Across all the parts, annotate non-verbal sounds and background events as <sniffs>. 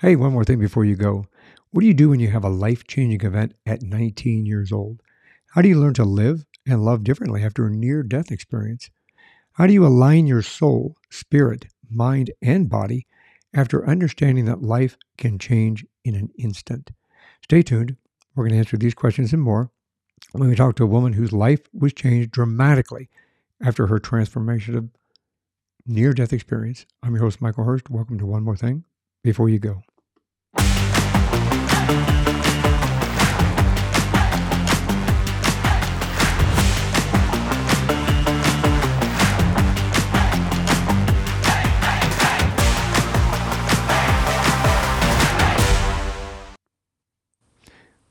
Hey, one more thing before you go. What do you do when you have a life changing event at 19 years old? How do you learn to live and love differently after a near death experience? How do you align your soul, spirit, mind, and body after understanding that life can change in an instant? Stay tuned. We're going to answer these questions and more when we talk to a woman whose life was changed dramatically after her transformative near death experience. I'm your host, Michael Hurst. Welcome to One More Thing Before You Go.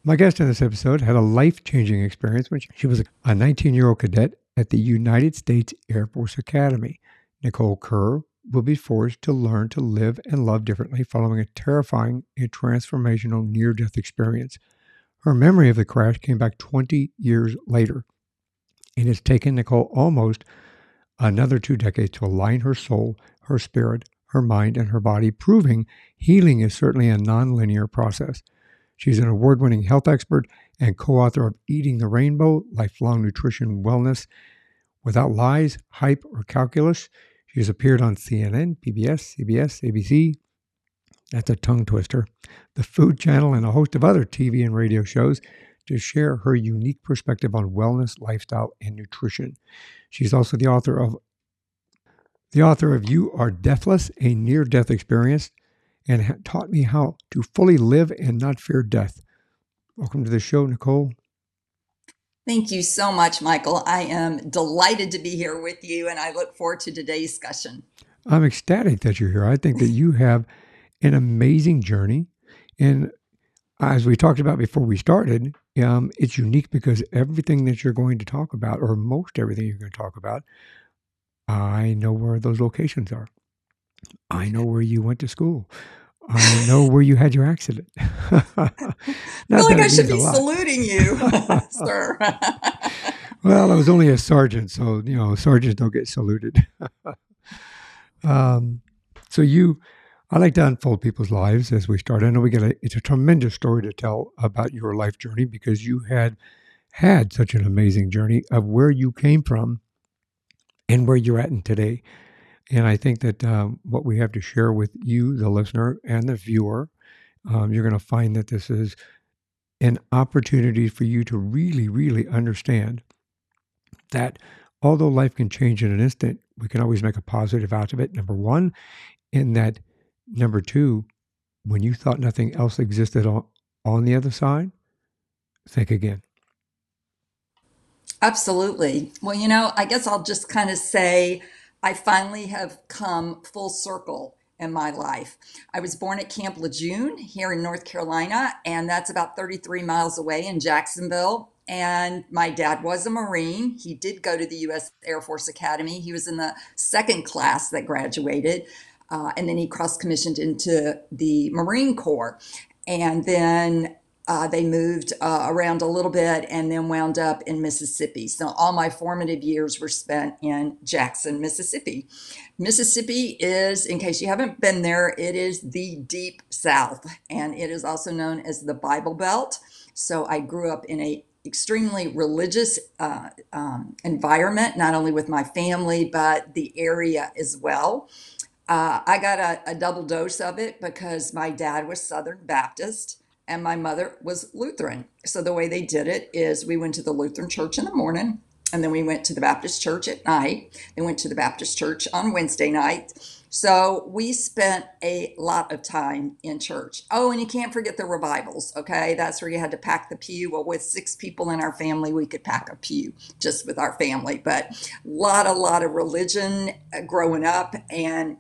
My guest in this episode had a life changing experience when she was a 19 year old cadet at the United States Air Force Academy. Nicole Kerr will be forced to learn to live and love differently following a terrifying and transformational near death experience. Her memory of the crash came back 20 years later, and it's taken Nicole almost another two decades to align her soul, her spirit, her mind, and her body, proving healing is certainly a nonlinear process. She's an award winning health expert and co author of Eating the Rainbow Lifelong Nutrition Wellness Without Lies, Hype, or Calculus. She has appeared on CNN, PBS, CBS, ABC. That's a tongue twister. The Food Channel, and a host of other TV and radio shows to share her unique perspective on wellness, lifestyle, and nutrition. She's also the author of the author of You Are Deathless, a near death experience, and taught me how to fully live and not fear death. Welcome to the show, Nicole. Thank you so much, Michael. I am delighted to be here with you, and I look forward to today's discussion. I'm ecstatic that you're here. I think that you have an amazing journey. And as we talked about before we started, um, it's unique because everything that you're going to talk about, or most everything you're going to talk about, I know where those locations are. I know where you went to school. I know where you had your accident. <laughs> I feel like I should be saluting you, <laughs> sir. <laughs> well, I was only a sergeant, so you know sergeants don't get saluted. um, so you, I like to unfold people's lives as we start. I know we get a, it's a tremendous story to tell about your life journey because you had had such an amazing journey of where you came from and where you're at in today. And I think that um, what we have to share with you, the listener, and the viewer, um, you're going to find that this is an opportunity for you to really, really understand that although life can change in an instant, we can always make a positive out of it. Number one, and that number two, when you thought nothing else existed on, on the other side, think again. Absolutely. Well, you know, I guess I'll just kind of say, I finally have come full circle in my life. I was born at Camp Lejeune here in North Carolina, and that's about 33 miles away in Jacksonville. And my dad was a Marine. He did go to the U.S. Air Force Academy. He was in the second class that graduated. Uh, and then he cross commissioned into the Marine Corps. And then uh, they moved uh, around a little bit and then wound up in Mississippi. So all my formative years were spent in Jackson, Mississippi. Mississippi is, in case you haven't been there, it is the deep South, and it is also known as the Bible Belt. So I grew up in a extremely religious uh, um, environment, not only with my family but the area as well. Uh, I got a, a double dose of it because my dad was Southern Baptist and my mother was Lutheran. So the way they did it is we went to the Lutheran church in the morning, and then we went to the Baptist church at night. Then went to the Baptist church on Wednesday night. So we spent a lot of time in church. Oh, and you can't forget the revivals, okay? That's where you had to pack the pew. Well, with six people in our family, we could pack a pew just with our family. But a lot, a lot of religion uh, growing up and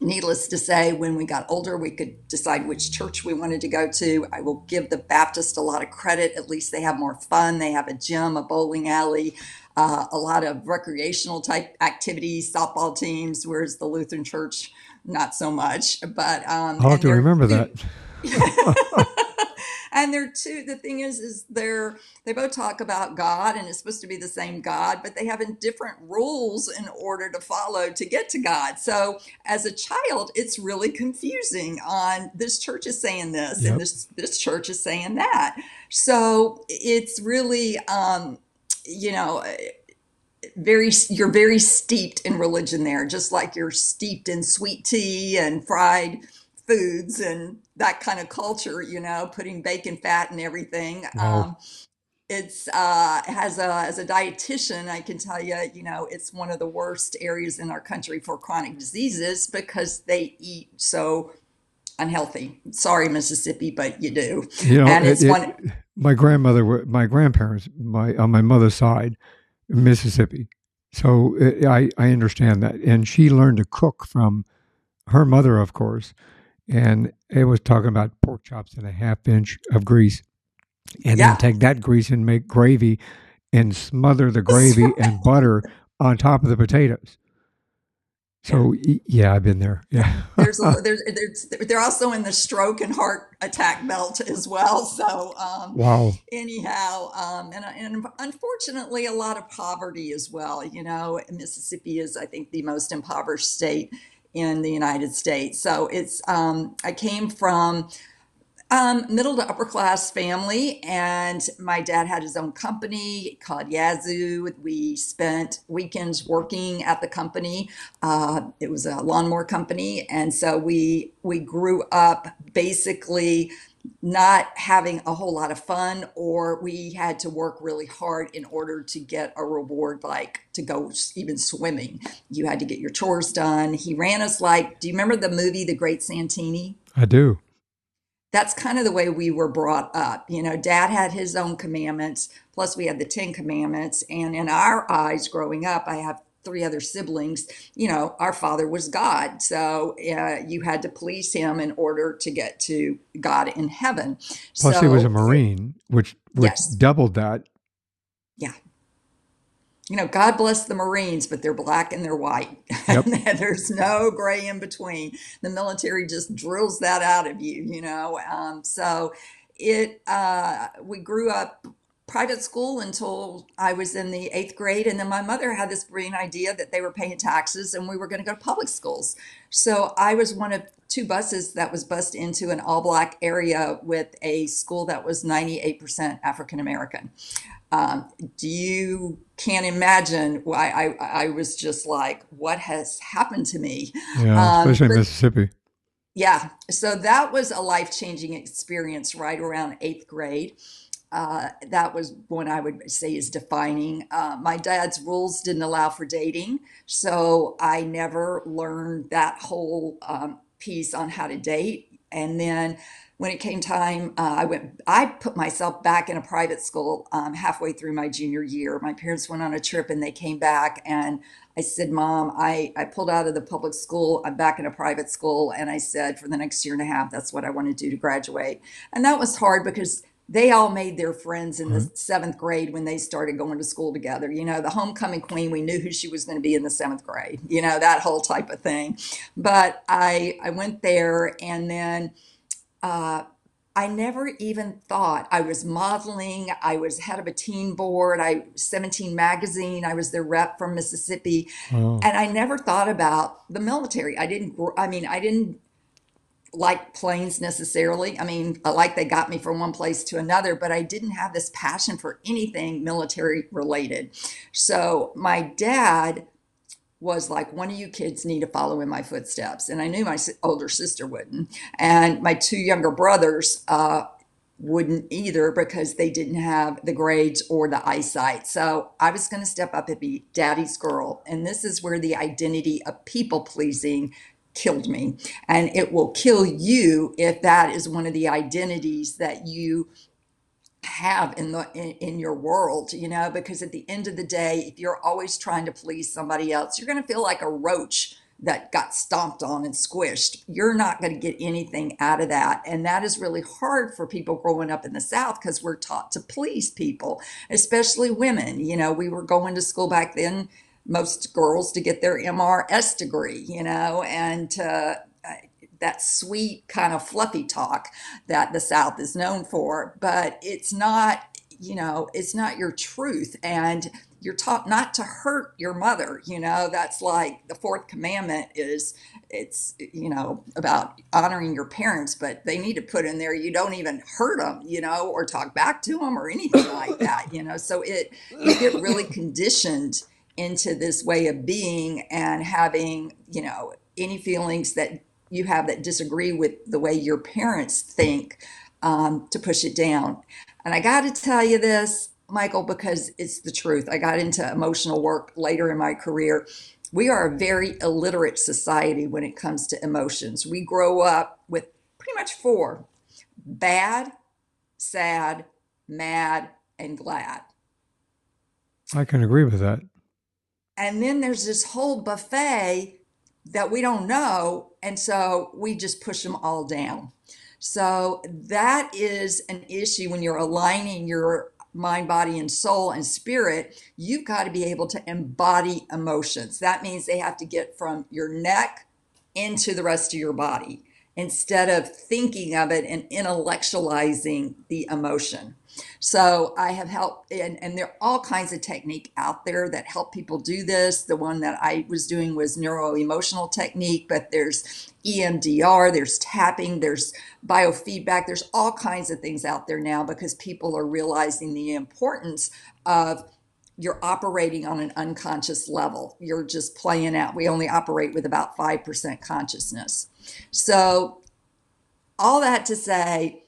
Needless to say, when we got older, we could decide which church we wanted to go to. I will give the Baptist a lot of credit. At least they have more fun. They have a gym, a bowling alley, uh, a lot of recreational type activities, softball teams, whereas the Lutheran church, not so much. But um, I'll have to remember that. <laughs> <laughs> and they're two the thing is is they're they both talk about god and it's supposed to be the same god but they have different rules in order to follow to get to god. So as a child it's really confusing on this church is saying this and this this church is saying that. So it's really um you know very you're very steeped in religion there just like you're steeped in sweet tea and fried foods and that kind of culture you know putting bacon fat and everything Wow. um, it's uh has a as a dietitian i can tell you you know it's one of the worst areas in our country for chronic diseases because they eat so unhealthy sorry mississippi but you do You know, and it's it, one my grandmother, my grandparents, my on my mother's side, Mississippi. So uh, I I understand that, and she learned to cook from her mother, of course, and it was talking about pork chops and a half inch of grease, and then take that grease and make gravy, and smother the gravy <laughs> and butter on top of the potatoes. So yeah, I've been there. Yeah. there's a <laughs> there's, there's they're also in the stroke and heart attack belt as well so um wow. anyhow um and, and unfortunately a lot of poverty as well you know mississippi is i think the most impoverished state in the united states so it's um i came from um, middle to upper class family, and my dad had his own company called Yazoo. We spent weekends working at the company. Uh, it was a lawnmower company, and so we we grew up basically not having a whole lot of fun, or we had to work really hard in order to get a reward, like to go even swimming. You had to get your chores done. He ran us like, do you remember the movie The Great Santini? I do. that's kind of the way we were brought up. You know, dad had his own commandments, plus we had the Ten Commandments. And in our eyes growing up, I have three other siblings, you know, our father was God. So uh, you had to please him in order to get to God in heaven. Plus, he was a Marine, which which yes, doubled that. yeah. You know, God bless the Marines, but they're black and they're white. Yep. <laughs> There's no gray in between. The military just drills that out of you, you know. Um, so it, uh, we grew up private school until I was in the eighth grade. And then my mother had this brilliant idea that they were paying taxes and we were going to go to public schools. So I was one of two buses that was bussed into an all black area with a school that was 98% African American. Um, do you can't imagine why I, I was just like, what has happened to me? Yeah, Um, especially but Mississippi. yeah, so that was a life changing experience right around eighth grade. Uh, that was when I would say is defining. Uh, my dad's rules didn't allow for dating, so I never learned that whole um, piece on how to date. And then when it came time, uh, I went. I put myself back in a private school um, halfway through my junior year. My parents went on a trip and they came back, and I said, Mom, I, I pulled out of the public school. I'm back in a private school. And I said, for the next year and a half, that's what I want to do to graduate. And that was hard because they all made their friends in the Right. seventh grade when they started going to school together. You know, the homecoming queen, we knew who she was going to be in the seventh grade, you know, that whole type of thing. But I, I went there and then uh, I never even thought I was modeling. I was head of a teen board. I 17 magazine. I was their rep from Mississippi, Wow. and I never thought about the military. I didn't. I mean, I didn't like planes necessarily. I mean, I like they got me from one place to another, but I didn't have this passion for anything military related. So my dad was like, one of you kids need to follow in my footsteps. And I knew my older sister wouldn't. And my two younger brothers uh, wouldn't either because they didn't have the grades or the eyesight. So I was going to step up and be daddy's girl. And this is where the identity of people pleasing killed me. And it will kill you if that is one of the identities that you have in the in, in your world you know because at the end of the day if you're always trying to please somebody else you're going to feel like a roach that got stomped on and squished. You're not going to get anything out of that. And that is really hard for people growing up in the south because we're taught to please people especially women. You know we were going to school back then most girls to get their mrs degree you know and uh, that that sweet kind of fluffy talk that the South is known for, but it's not, you know, it's not your truth. And you're taught not to hurt your mother. You know, that's like the fourth commandment is it's, you know, about honoring your parents, but they need to put in there you don't even hurt them, you know, or talk back to them or anything like <laughs> that, you know. So it, <laughs> you get really conditioned into this way of being and having, you know, any feelings that you have that disagree with the way your parents think um, to push it down. And I got to tell you this, Michael, because it's the truth. I got into emotional work later in my career. We are a very illiterate society when it comes to emotions. We grow up with pretty much four bad, sad, mad, and glad. I can agree with that. And then there's this whole buffet that we don't know. And so we just push them all down. So that is an issue when you're aligning your mind, body, and soul and spirit. You've got to be able to embody emotions. That means they have to get from your neck into the rest of your body instead of thinking of it and intellectualizing the emotion. So I have helped, and, and there are all kinds of technique out there that help people do this. The one that I was doing was neuro emotional technique, but there's EMDR, there's tapping, there's biofeedback, there's all kinds of things out there now because people are realizing the importance of you're operating on an unconscious level. You're just playing out. We only operate with about 5% consciousness. So, all that to say,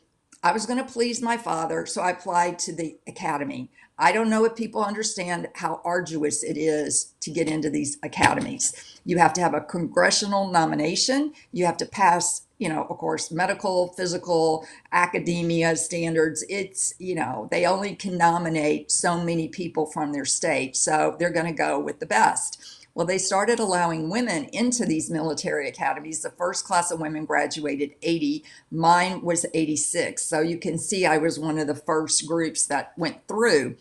I was going to please my father, so I applied to the academy. I don't know if people understand how arduous it is to get into these academies. You have to have a congressional nomination, you have to pass, you know, of course, medical, physical, academia standards. It's, you know, they only can nominate so many people from their state, so they're going to go with the best. Well, they started allowing women into these military academies. The first class of women graduated 80, mine was 86. So you can see I was one of the first groups that went through.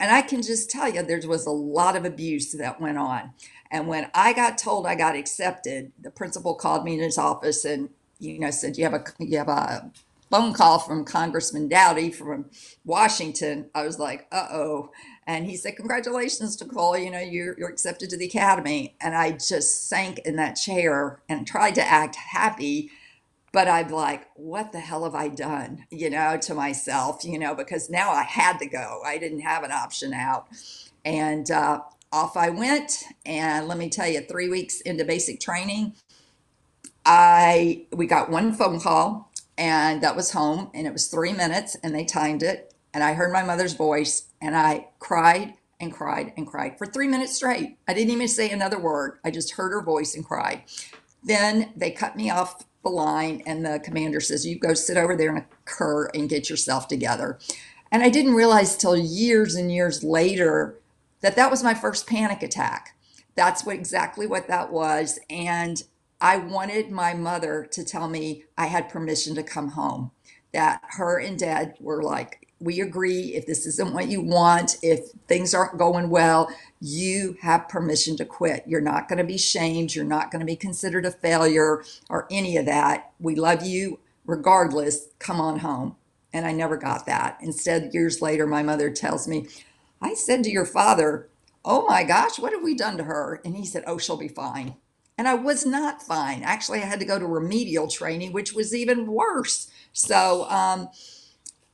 And I can just tell you, there was a lot of abuse that went on. And when I got told I got accepted, the principal called me in his office and you know said you have a you have a phone call from Congressman Dowdy from Washington. I was like, uh oh. And he said, Congratulations, Nicole, you know, you're, you're accepted to the academy. And I just sank in that chair and tried to act happy. But I'm like, what the hell have I done, you know, to myself, you know, because now I had to go. I didn't have an option out. And uh, off I went. And let me tell you, three weeks into basic training, I we got one phone call and that was home and it was three minutes and they timed it and I heard my mother's voice and I cried and cried and cried for three minutes straight. I didn't even say another word. I just heard her voice and cried. Then they cut me off the line, and the commander says, You go sit over there in a cur and get yourself together. And I didn't realize till years and years later that that was my first panic attack. That's what exactly what that was. And I wanted my mother to tell me I had permission to come home, that her and dad were like, we agree if this isn't what you want, if things aren't going well, you have permission to quit. You're not going to be shamed. You're not going to be considered a failure or any of that. We love you regardless. Come on home. And I never got that. Instead, years later, my mother tells me, I said to your father, Oh my gosh, what have we done to her? And he said, Oh, she'll be fine. And I was not fine. Actually, I had to go to remedial training, which was even worse. So, um,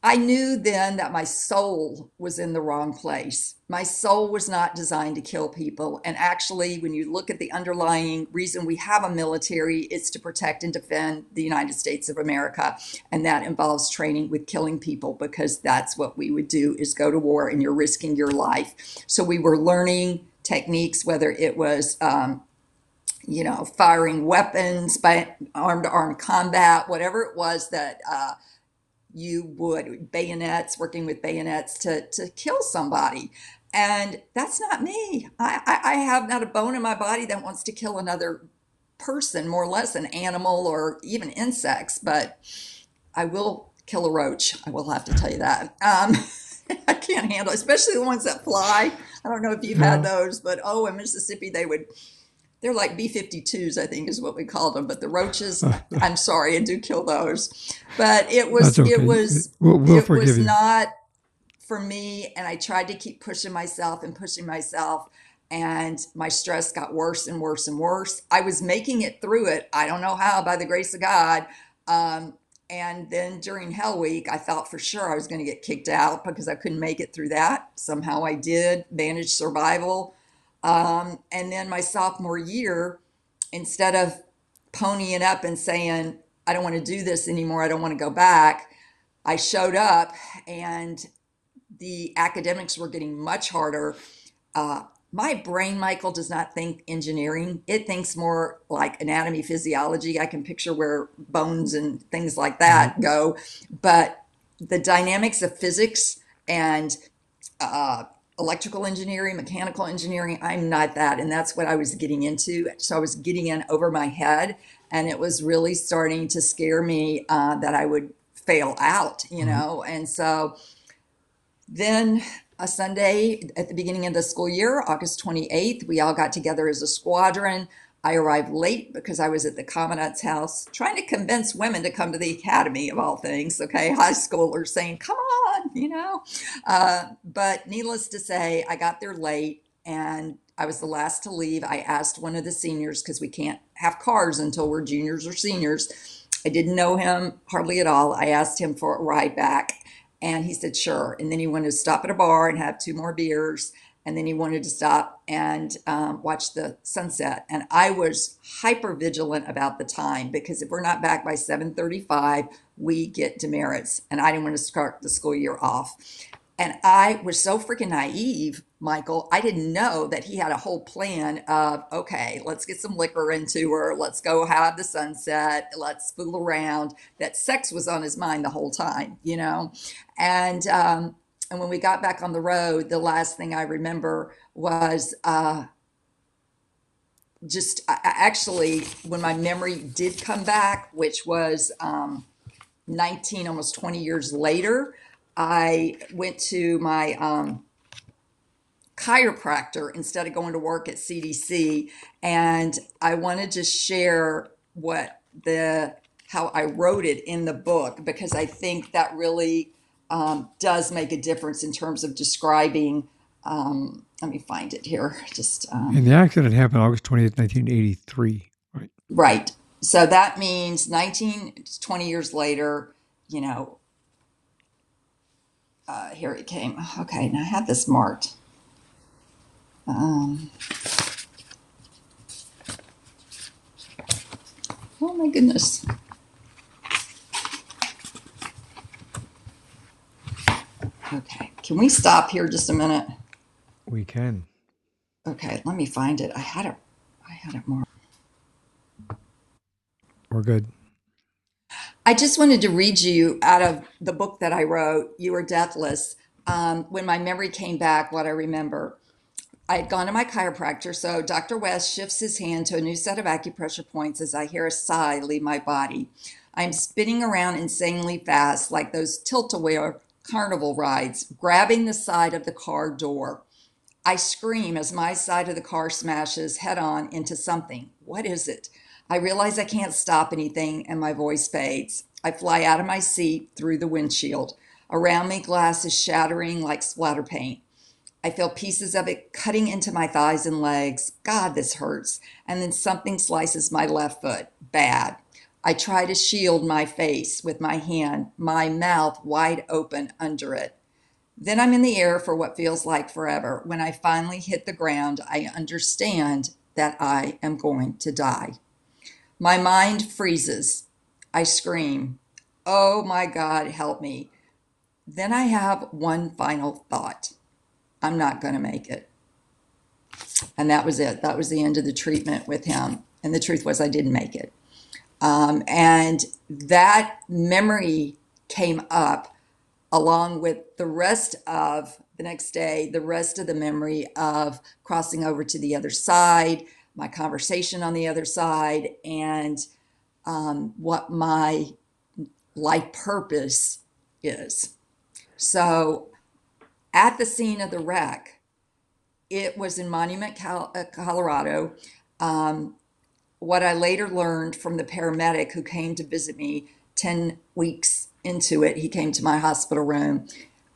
I knew then that my soul was in the wrong place. My soul was not designed to kill people. And actually, when you look at the underlying reason we have a military, it's to protect and defend the United States of America. And that involves training with killing people because that's what we would do is go to war and you're risking your life. So we were learning techniques, whether it was um, you know, firing weapons armed to armed combat, whatever it was that uh, you would bayonets, working with bayonets to, to kill somebody. And that's not me. I, I, I have not a bone in my body that wants to kill another person, more or less an animal or even insects, but I will kill a roach. I will have to tell you that. Um, <laughs> I can't handle, especially the ones that fly. I don't know if you've had those, but oh, in Mississippi, they would they're like B-52s, I think is what we called them. But the roaches, <laughs> I'm sorry, I do kill those. But it was, okay. it was, We'll, we'll it was you. not for me. And I tried to keep pushing myself and pushing myself. And my stress got worse and worse and worse. I was making it through it. I don't know how, by the grace of God. Um, and then during Hell Week, I thought for sure I was going to get kicked out because I couldn't make it through that. Somehow I did, manage survival. Um, and then my sophomore year, instead of ponying up and saying, I don't want to do this anymore, I don't want to go back, I showed up and the academics were getting much harder. Uh, my brain, Michael, does not think engineering. It thinks more like anatomy, physiology. I can picture where bones and things like that go. But the dynamics of physics and uh, electrical engineering, mechanical engineering, I'm not that. And that's what I was getting into. So I was getting in over my head. And it was really starting to scare me uh, that I would fail out, you know? And so then a Sunday at the beginning of the school year, August 28th, we all got together as a squadron. I arrived late because I was at the commandant's house trying to convince women to come to the academy of all things. Okay, <laughs> high schoolers saying, come on, you know. Uh, but needless to say, I got there late and I was the last to leave. I asked one of the seniors because we can't have cars until we're juniors or seniors. I didn't know him hardly at all. I asked him for a ride back and he said, sure. And then he wanted to stop at a bar and have two more beers. And then he wanted to stop and um, watch the sunset. And I was hyper vigilant about the time because if we're not back by 7:35, we get demerits. And I didn't want to start the school year off. And I was so freaking naive, Michael. I didn't know that he had a whole plan of, okay, let's get some liquor into her. Let's go have the sunset. Let's fool around. That sex was on his mind the whole time, you know? And, um, and when we got back on the road, the last thing I remember was uh, just actually when my memory did come back, which was um, 19, almost 20 years later, I went to my um, chiropractor instead of going to work at CDC. And I wanted to share what the how I wrote it in the book because I think that really um, does make a difference in terms of describing. Um, let me find it here. Just um, And the accident happened August 20th, 1983. Right. Right. So that means 19, 20 years later, you know, uh, here it came. Okay, now I have this marked. Um, oh my goodness. Okay, can we stop here just a minute? We can. Okay, let me find it. I had it. I had it more. We're good. I just wanted to read you out of the book that I wrote, You Are Deathless. Um, when my memory came back, what I remember. I had gone to my chiropractor, so Dr. West shifts his hand to a new set of acupressure points as I hear a sigh leave my body. I'm spinning around insanely fast, like those tilt a whirl carnival rides, grabbing the side of the car door. I scream as my side of the car smashes head on into something. What is it? I realize I can't stop anything and my voice fades. I fly out of my seat through the windshield. Around me, glass is shattering like splatter paint. I feel pieces of it cutting into my thighs and legs. God, this hurts. And then something slices my left foot. Bad. I try to shield my face with my hand, my mouth wide open under it. Then I'm in the air for what feels like forever. When I finally hit the ground, I understand that I am going to die. My mind freezes. I scream, Oh my God, help me. Then I have one final thought I'm not going to make it. And that was it. That was the end of the treatment with him. And the truth was, I didn't make it. Um, and that memory came up along with the rest of the next day, the rest of the memory of crossing over to the other side, my conversation on the other side, and um, what my life purpose is. So at the scene of the wreck, it was in Monument, uh, Colorado. um, what I later learned from the paramedic who came to visit me 10 weeks into it, he came to my hospital room.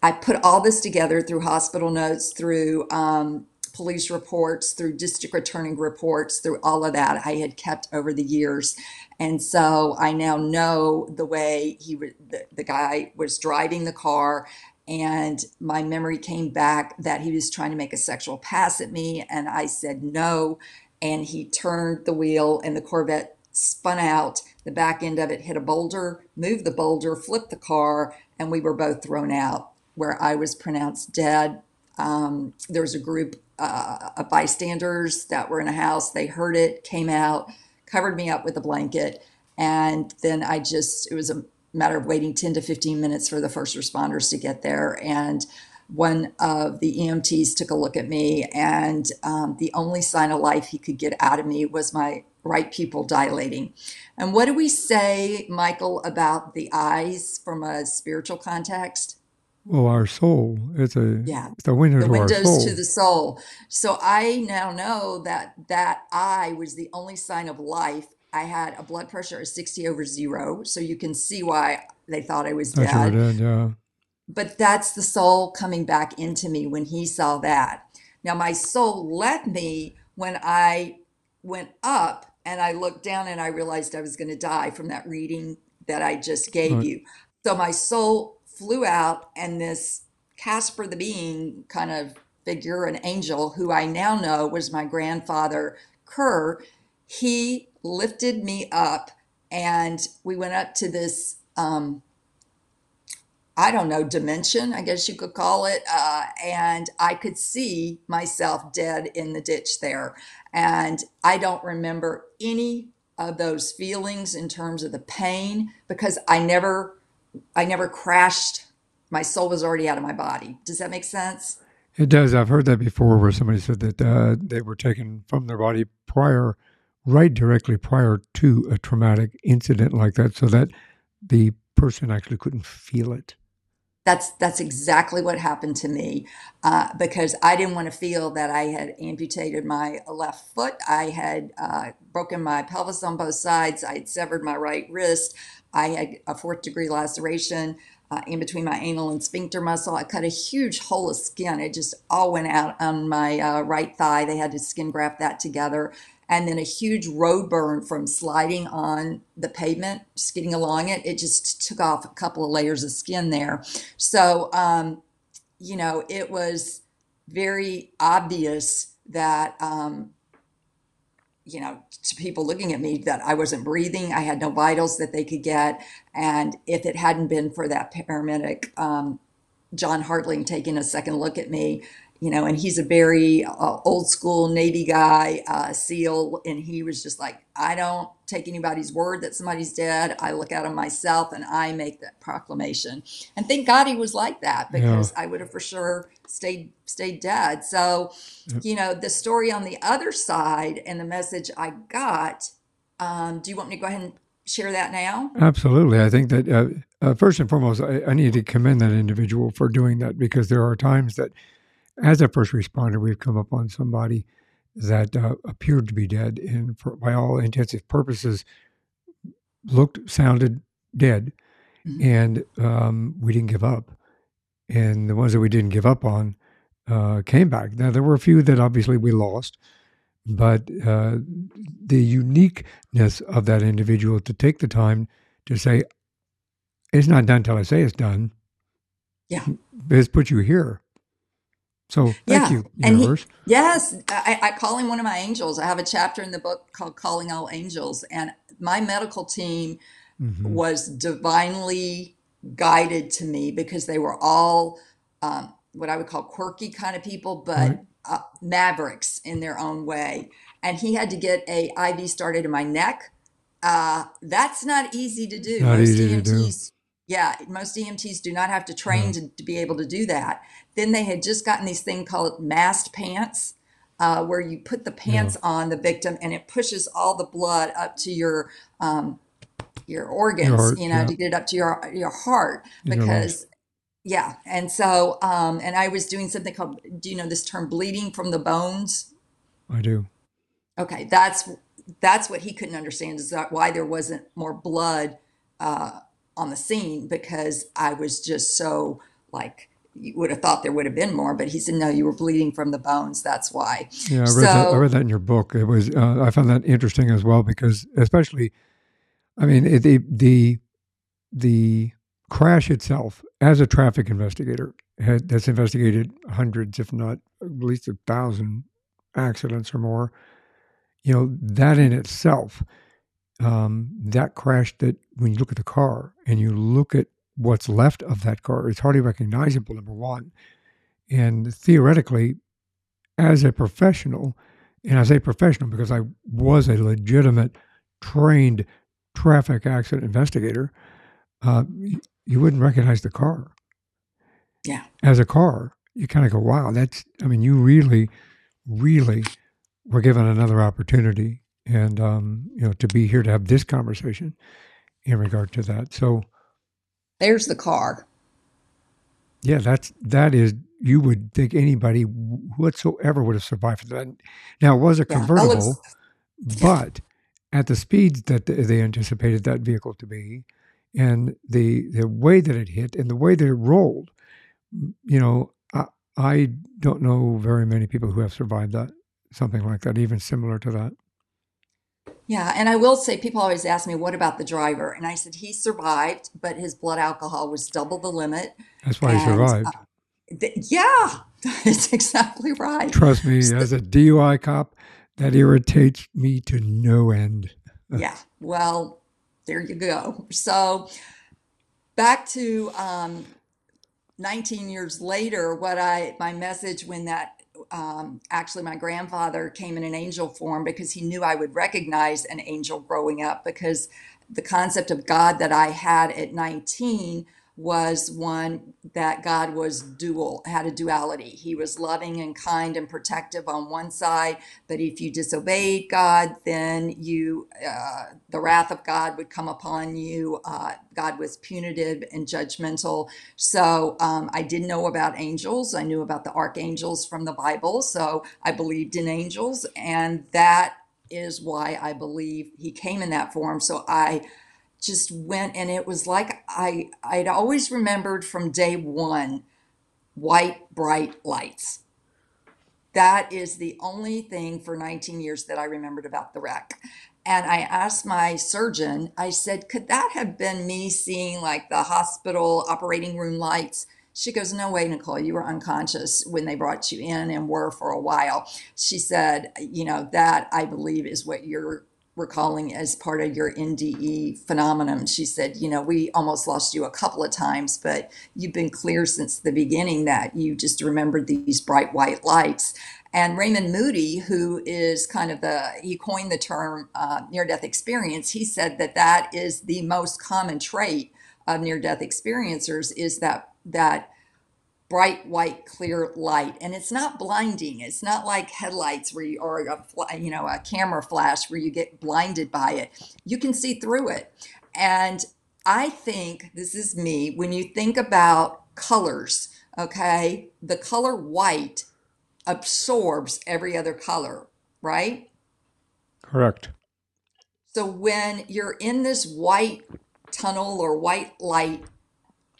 I put all this together through hospital notes, through um, police reports, through district attorney reports, through all of that I had kept over the years. And so I now know the way he, the, the guy was driving the car and my memory came back that he was trying to make a sexual pass at me and i said no and he turned the wheel and the corvette spun out the back end of it hit a boulder moved the boulder flipped the car and we were both thrown out where i was pronounced dead um, there was a group uh, of bystanders that were in a house they heard it came out covered me up with a blanket and then i just it was a matter of waiting 10 to 15 minutes for the first responders to get there. And one of the EMTs took a look at me, and um, the only sign of life he could get out of me was my right pupil dilating. And what do we say, Michael, about the eyes from a spiritual context? Well, our soul. It's a yeah. It's the window the to our windows soul. to the soul. So I now know that that eye was the only sign of life I had a blood pressure of 60 over zero. So you can see why they thought I was dead. is, yeah. But that's the soul coming back into me when he saw that. Now, my soul left me when I went up and I looked down and I realized I was going to die from that reading that I just gave Right. you. So my soul flew out, and this Casper the Being kind of figure, an angel who I now know was my grandfather Kerr, he lifted me up and we went up to this um, i don't know dimension i guess you could call it uh, and i could see myself dead in the ditch there and i don't remember any of those feelings in terms of the pain because i never i never crashed my soul was already out of my body does that make sense It does. I've heard that before where somebody said that uh, they were taken from their body prior, right directly prior to a traumatic incident like that, so that the person actually couldn't feel it. That's that's exactly what happened to me uh, because I didn't want to feel that I had amputated my left foot. I had uh, broken my pelvis on both sides. I had severed my right wrist. I had a fourth degree laceration uh, in between my anal and sphincter muscle. I cut a huge hole of skin. It just all went out on my uh, right thigh. They had to skin graft that together. And then a huge road burn from sliding on the pavement, skidding along it. It just took off a couple of layers of skin there. So, um, you know, it was very obvious that, um, you know, to people looking at me that I wasn't breathing. I had no vitals that they could get. And if it hadn't been for that paramedic, um, John Hartling taking a second look at me, you know, and he's a very uh, old school Navy guy, uh, SEAL, and he was just like, I don't take anybody's word that somebody's dead. I look at him myself and I make that proclamation. And thank God he was like that Yeah. because I would have for sure stayed stayed dead. So, you know, the story on the other side and the message I got. Um, do you want me to go ahead and share that now? Absolutely. I think that uh, uh, first and foremost, I, I need to commend that individual for doing that because there are times that, as a first responder, we've come upon somebody that uh, appeared to be dead and, for, by all intensive purposes, looked, sounded dead, Mhm. and um, we didn't give up. And the ones that we didn't give up on uh, came back. Now, there were a few that obviously we lost, but uh, the uniqueness of that individual to take the time to say, it's not done till I say it's done. Yeah. It's put you here. So thank Yeah, you, he- Yes, I, I call him one of my angels. I have a chapter in the book called Calling All Angels, and my medical team Mhm. was divinely guided to me because they were all um, what I would call quirky kind of people, but Right. uh, mavericks in their own way. And he had to get a IV started in my neck. Uh, that's not easy to do. Not most easy to do. EMTs, yeah, most EMTs do not have to train to, to be able to do that. Then they had just gotten these thing called MAST pants. Uh, where you put the pants on the victim and it pushes all the blood up to your um, your organs, heart, you know, yeah. to get it up to your your heart In your because yeah. And so um, and I was doing something called do you know this term bleeding from the bones? I do. Okay, that's that's what he couldn't understand is that why there wasn't more blood uh, on the scene because I was just so like you would have thought there would have been more, but he said no, you were bleeding from the bones. That's why. Yeah, I read So that. I read that in your book. It was. Uh, I found that interesting as well because, especially, I mean, it, the the the crash itself, as a traffic investigator, had, that's investigated hundreds, if not at least a thousand accidents or more. You know, that in itself, um, that crash. That when you look at the car and you look at what's left of that car, it's hardly recognizable. Number one, and theoretically, as a professional, and I say professional because I was a legitimate trained traffic accident investigator, uh, you wouldn't recognize the car. yeah, As a car, you kind of go, wow, that's, I mean, you really, really were given another opportunity and, um, you know, to be here to have this conversation in regard to that. So, there's the car. yeah, that's, that is, you would think anybody whatsoever would have survived for that. Now, it was a convertible. Yeah, <laughs> but at the speeds that they anticipated that vehicle to be and the the way that it hit and the way that it rolled you know I, I don't know very many people who have survived that something like that even similar to that yeah, and I will say, people always ask me, "What about the driver?" And I said he survived, but his blood alcohol was double the limit, that's why he and uh, survived th- yeah, <laughs> that's exactly right. trust me So, as a dui cop that irritates me to no end <laughs> yeah, well, there you go. So back to um, 19 years later, what I my message when that um, actually my grandfather came in an angel form because he knew I would recognize an angel growing up because the concept of God that I had at 19 was one that God was dual, had a duality. He was loving and kind and protective on one side, but if you disobeyed God, then you, uh, the wrath of God would come upon you. Uh, God was punitive and judgmental. So um, I didn't know about angels. I knew about the archangels from the Bible. So I believed in angels, and that is why I believe he came in that form. So I just went, and it was like I I'd always remembered from day one white bright lights. That is the only thing for 19 years that I remembered about the wreck. And I asked my surgeon, I said, could that have been me seeing like the hospital operating room lights? She goes, No way, Nicole, you were unconscious when they brought you in and were for a while. She said, You know, that I believe is what you're recalling as part of your NDE phenomenon. She said, You know, we almost lost you a couple of times, but you've been clear since the beginning that you just remembered these bright white lights. And Raymond Moody, who is kind of the, he coined the term uh, near death experience, he said that that is the most common trait of near death experiencers is that, that bright white clear light. And it's not blinding. It's not like headlights where you or a you know a camera flash where you get blinded by it. You can see through it. And i think this is me when you think about colors okay the color white absorbs every other color right? Correct. So when you're in this white tunnel or white light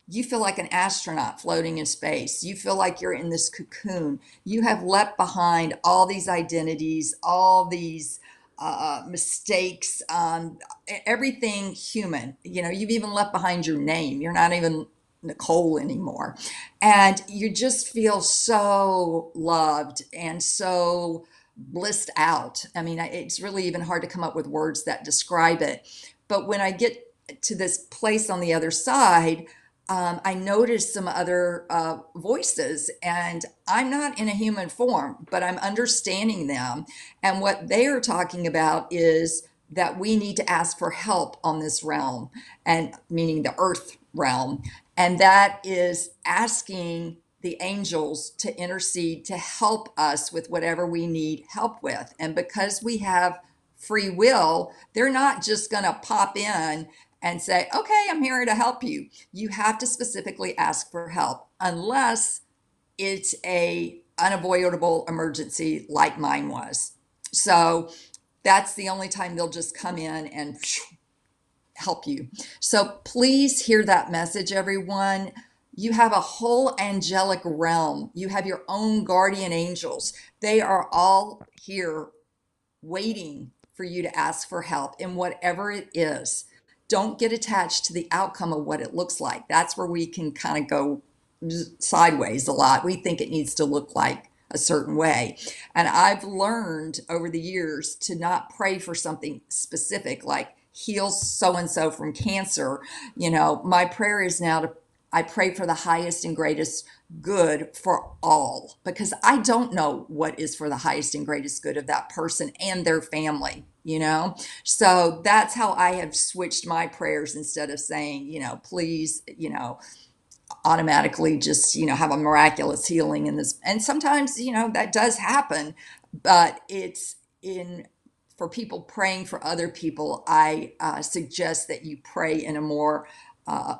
you feel like an astronaut floating in space. You feel like you're in this cocoon. You have left behind all these identities, all these uh, mistakes, um, everything human. You know, you've even left behind your name. You're not even Nicole anymore. And you just feel so loved and so blissed out. I mean, it's really even hard to come up with words that describe it. But when I get to this place on the other side, um, I noticed some other uh, voices, and I'm not in a human form, but I'm understanding them. And what they are talking about is that we need to ask for help on this realm, and meaning the earth realm. And that is asking the angels to intercede to help us with whatever we need help with. And because we have free will, they're not just going to pop in and say, okay, I'm here to help you. You have to specifically ask for help unless it's a unavoidable emergency like mine was. So that's the only time they'll just come in and help you. So please hear that message, everyone. You have a whole angelic realm. You have your own guardian angels. They are all here waiting for you to ask for help in whatever it is. Don't get attached to the outcome of what it looks like. That's where we can kind of go sideways a lot. We think it needs to look like a certain way. And I've learned over the years to not pray for something specific like heal so and so from cancer. You know, my prayer is now to I pray for the highest and greatest good for all because I don't know what is for the highest and greatest good of that person and their family, you know? So that's how I have switched my prayers instead of saying, you know, please, you know, automatically just, you know, have a miraculous healing in this. And sometimes, you know, that does happen, but it's in for people praying for other people, I uh, suggest that you pray in a more uh,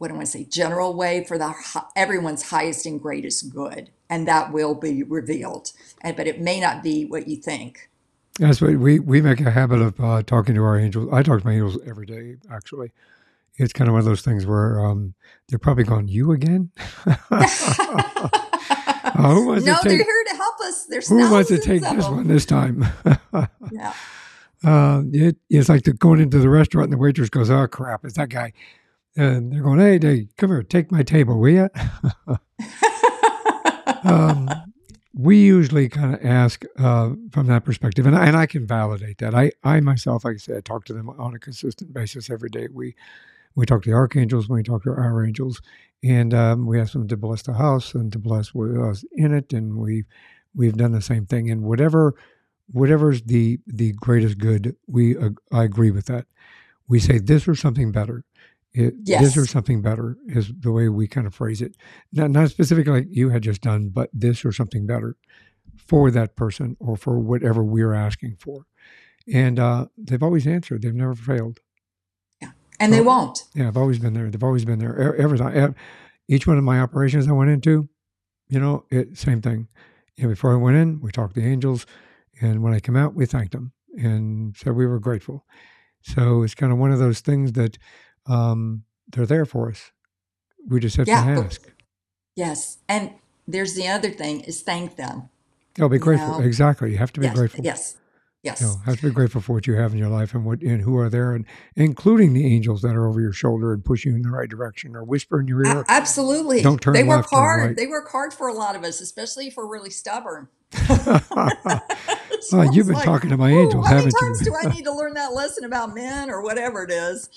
what do I want to say, general way for the everyone's highest and greatest good, and that will be revealed. And but it may not be what you think. Yes, we we make a habit of uh, talking to our angels. I talk to my angels every day, actually. It's kind of one of those things where um, they're probably going, "You again?" <laughs> uh, who wants no, to take, they're here to help us. There's who wants to take this one this time? <laughs> yeah. Uh, it, it's like the, going into the restaurant and the waitress goes, "Oh crap, it's that guy." And they're going, "Hey, hey, come here, take my table, will you?" <laughs> um, we usually kind of ask uh, from that perspective, and I, and I can validate that. I, I myself, like I said, I talk to them on a consistent basis every day. We we talk to the archangels, we talk to our angels, and um, we ask them to bless the house and to bless us in it, and we we've done the same thing. And whatever whatever's the the greatest good, we uh, I agree with that. We say this or something better it, yes. This or something better is the way we kind of phrase it. Not, not specifically like you had just done, but this or something better for that person or for whatever we're asking for. And uh, they've always answered. They've never failed. Yeah, and so, they won't. Yeah, I've always been there. They've always been there. Every time, each one of my operations I went into, you know, it same thing. You know, before I went in, we talked to the angels, and when I come out, we thanked them and said we were grateful. So it's kind of one of those things that um, they're there for us. We just have yeah, to ask. Yes, and there's the other thing is thank them. Oh, be grateful. know? Exactly. You have to be yes, grateful. Yes. Yes. You know, have to be grateful for what you have in your life and what and who are there, and including the angels that are over your shoulder and push you in the right direction or whisper in your ear. absolutely. Don't turn. They work hard. Right. They work hard for a lot of us, especially if we're really stubborn. <laughs> <laughs> <laughs> well, you've been like, talking to my angels, haven't you? How many times do I need to learn that lesson about men or whatever it is?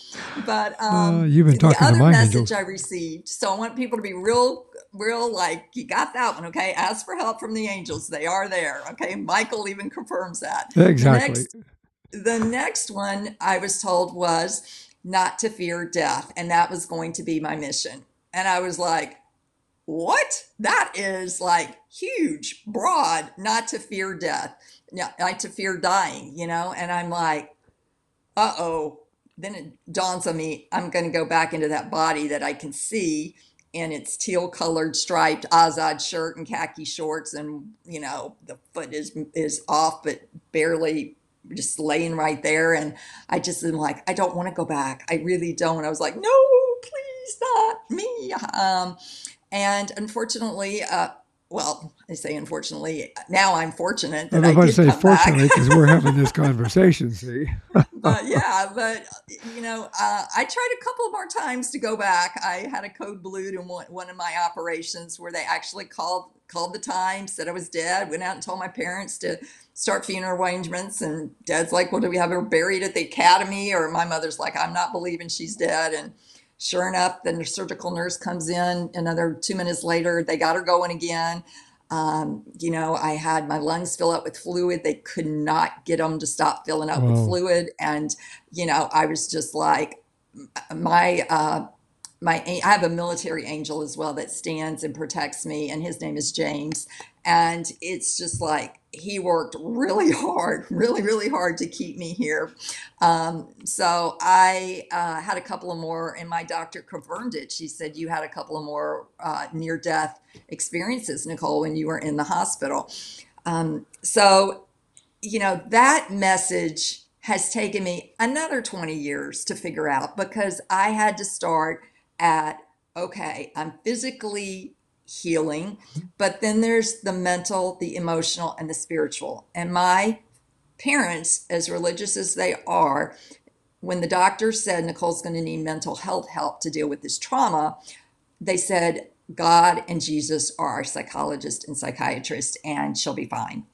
But <laughs> um, uh, you've been talking the other to my message angels. I received. So I want people to be real, real like you got that one. Okay, ask for help from the angels. They are there. Okay, Michael even confirms that. Exactly. The next, the next one I was told was not to fear death, and that was going to be my mission. And I was like, what? That is like huge, broad, not to fear death, not to fear dying, you know? And I'm like, uh oh. Then it dawns on me, I'm going to go back into that body that I can see in its teal colored striped Izod shirt and khaki shorts. And, you know, the foot is, is off, but barely just laying right there. And I just am like, I don't want to go back. I really don't. I was like, no, please not me. Um, and unfortunately, uh, well, I say unfortunately, now I'm fortunate that I about to say fortunately because we're having this <laughs> conversation, see? but yeah, but you know, uh, I tried a couple of more times to go back. I had a code blue in one, one of my operations where they actually called called the time, said I was dead, went out and told my parents to start funeral arrangements. And dad's like, well, do we have her buried at the academy? Or my mother's like, I'm not believing she's dead. And Sure enough, then the surgical nurse comes in. Another two minutes later, they got her going again. Um, you know, I had my lungs fill up with fluid. They could not get them to stop filling up with fluid, and you know, I was just like, my uh, my I have a military angel as well that stands and protects me, and his name is James. And it's just like he worked really <laughs> hard, really, really hard to keep me here. Um, so I uh, had a couple of more, and my doctor confirmed it. She said, You had a couple of more uh, near death experiences, Nicole, when you were in the hospital. Um, so you know, that message has taken me another 20 years to figure out because I had to start at okay, I'm physically healing, but then there's the mental, the emotional, and the spiritual. And my parents, as religious as they are, when the doctor said Nicole's going to need mental health help to deal with this trauma, they said, God and Jesus are our psychologist and psychiatrist, and she'll be fine.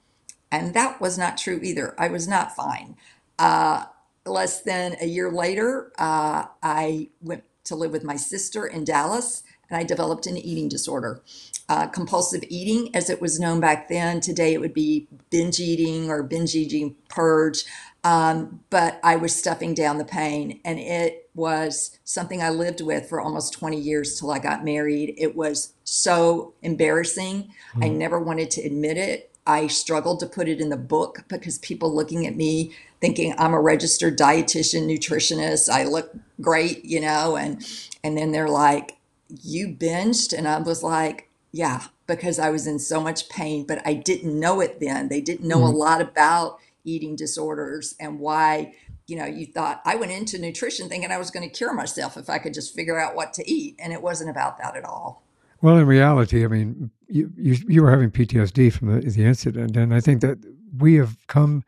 And that was not true either. I was not fine. Uh, less than a year later, uh, I went to live with my sister in Dallas, and I developed an eating disorder. Uh, compulsive eating, as it was known back then. Today it would be binge eating or binge eating purge. Um, but I was stuffing down the pain, and it was something I lived with for almost 20 years till I got married. It was so embarrassing. Mm. I hmm. never wanted to admit it. I struggled to put it in the book because people looking at me thinking I'm a registered dietitian, nutritionist, I look great, you know, and and then they're like, "You binged," and I was like, "Yeah," because I was in so much pain, but I didn't know it then. They didn't know mm. a mm-hmm. lot about eating disorders and why you know you thought i went into nutrition thinking i was going to cure myself if i could just figure out what to eat and it wasn't about that at all well in reality i mean you you, you were having ptsd from the, the incident and i think that we have come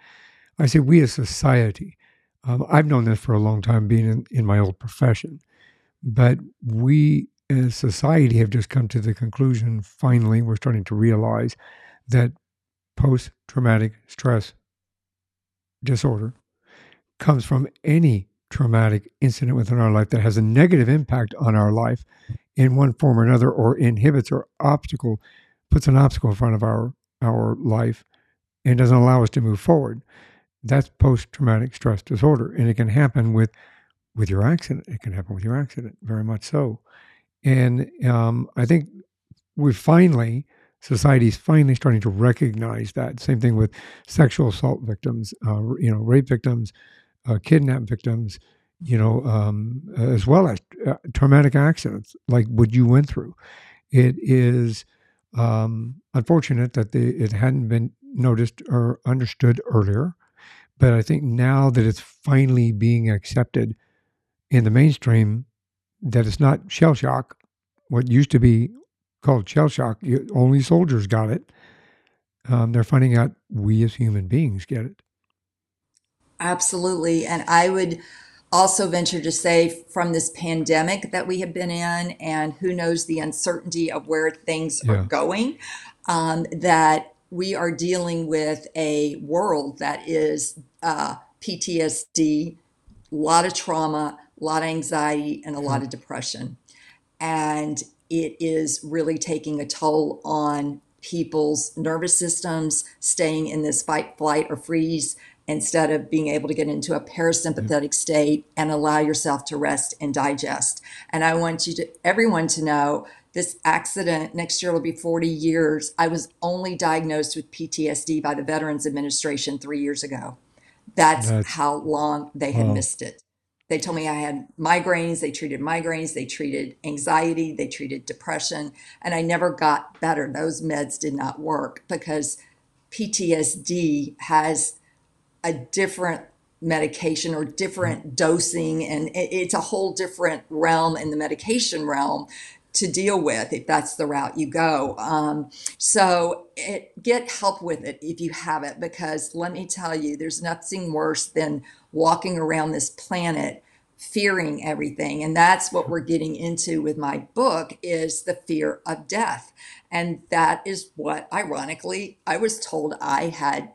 i say we as society um, i've known this for a long time being in, in my old profession but we as society have just come to the conclusion finally we're starting to realize that post-traumatic stress disorder comes from any traumatic incident within our life that has a negative impact on our life in one form or another or inhibits or obstacle puts an obstacle in front of our our life and doesn't allow us to move forward. That's post-traumatic stress disorder and it can happen with with your accident. It can happen with your accident very much so and um, i think we're finally society's finally starting to recognize that. Same thing with sexual assault victims, uh, you know, rape victims, uh, kidnap victims, you know, um, as well as uh, traumatic accidents like what you went through. It is um, unfortunate that it hadn't been noticed or understood earlier, but I think now that it's finally being accepted in the mainstream, that it's not shell shock. What used to be called shell shock. only soldiers got it. Um, they're finding out we as human beings get it. Absolutely. And I would also venture to say from this pandemic that we have been in, and who knows the uncertainty of where things yeah. are going, um, that we are dealing with a world that is uh, PTSD, a lot of trauma, a lot of anxiety, and a lot of hmm. depression. And it is really taking a toll on people's nervous systems, staying in this fight, flight, or freeze instead of being able to get into a parasympathetic state and allow yourself to rest and digest. And I want you to everyone to know this accident next year will be 40 years. I was only diagnosed with PTSD by the Veterans Administration 3 years ago. That's, That's how long they had missed it. They told me I had migraines. They treated migraines. They treated anxiety. They treated depression. And I never got better. Those meds did not work because PTSD has a different medication or different mm-hmm. dosing. And it's a whole different realm in the medication realm to deal with if that's the route you go. Um, so it, get help with it if you have it, because let me tell you, there's nothing worse than walking around this planet fearing everything and that's what we're getting into with my book is the fear of death and that is what ironically i was told i had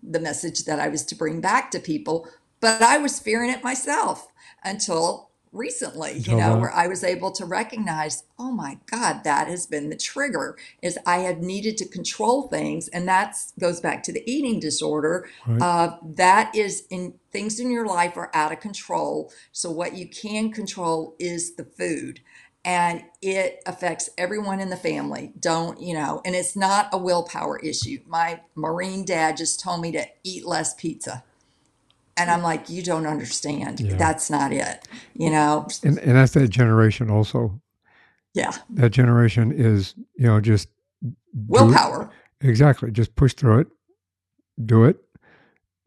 the message that i was to bring back to people but i was fearing it myself until recently you know where i was able to recognize oh my god that has been the trigger is i have needed to control things and that goes back to the eating disorder right. uh, that is in things in your life are out of control so what you can control is the food and it affects everyone in the family don't you know and it's not a willpower issue. My marine dad just told me to eat less pizza and I'm like, you don't understand. Yeah. That's not it, you know. And and that's that generation also. Yeah. That generation is, you know, just willpower. Exactly. Just push through it, do it,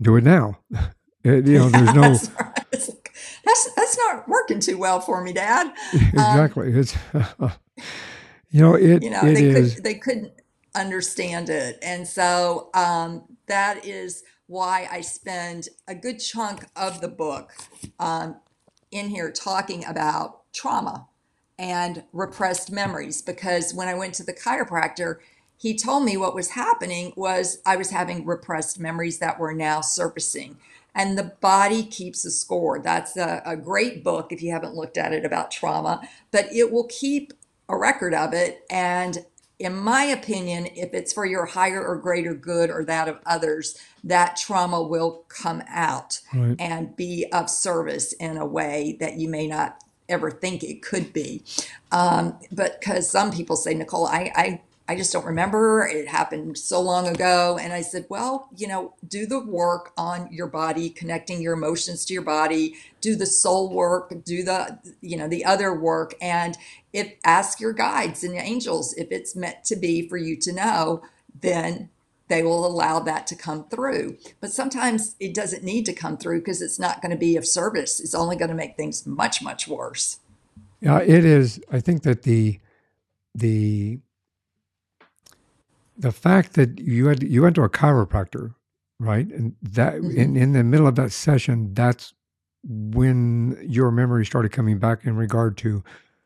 do it now. <laughs> It, you know, there's no. that's, right. that's, that's not working too well for me, Dad. <laughs> Exactly. Um, it's <laughs> you know it. You know it they is, could they couldn't understand it, and so um, that is why I spend a good chunk of the book um, in here talking about trauma and repressed memories because when I went to the chiropractor, he told me what was happening was I was having repressed memories that were now surfacing. And the body keeps a score. That's a, a great book if you haven't looked at it about trauma, but it will keep a record of it. And in my opinion, if it's for your higher or greater good or that of others, that trauma will come out right. and be of service in a way that you may not ever think it could be. Um, but because some people say, Nicole, I, I I just don't remember. It happened so long ago. And I said, well, you know, do the work on your body, connecting your emotions to your body, do the soul work, do the, you know, the other work. And if ask your guides and angels if it's meant to be for you to know, then they will allow that to come through. But sometimes it doesn't need to come through because it's not going to be of service. It's only going to make things much, much worse. Yeah, it is. I think that the the the fact that you had you went to a chiropractor, right? And that mm-hmm. in, in the middle of that session, that's when your memory started coming back in regard to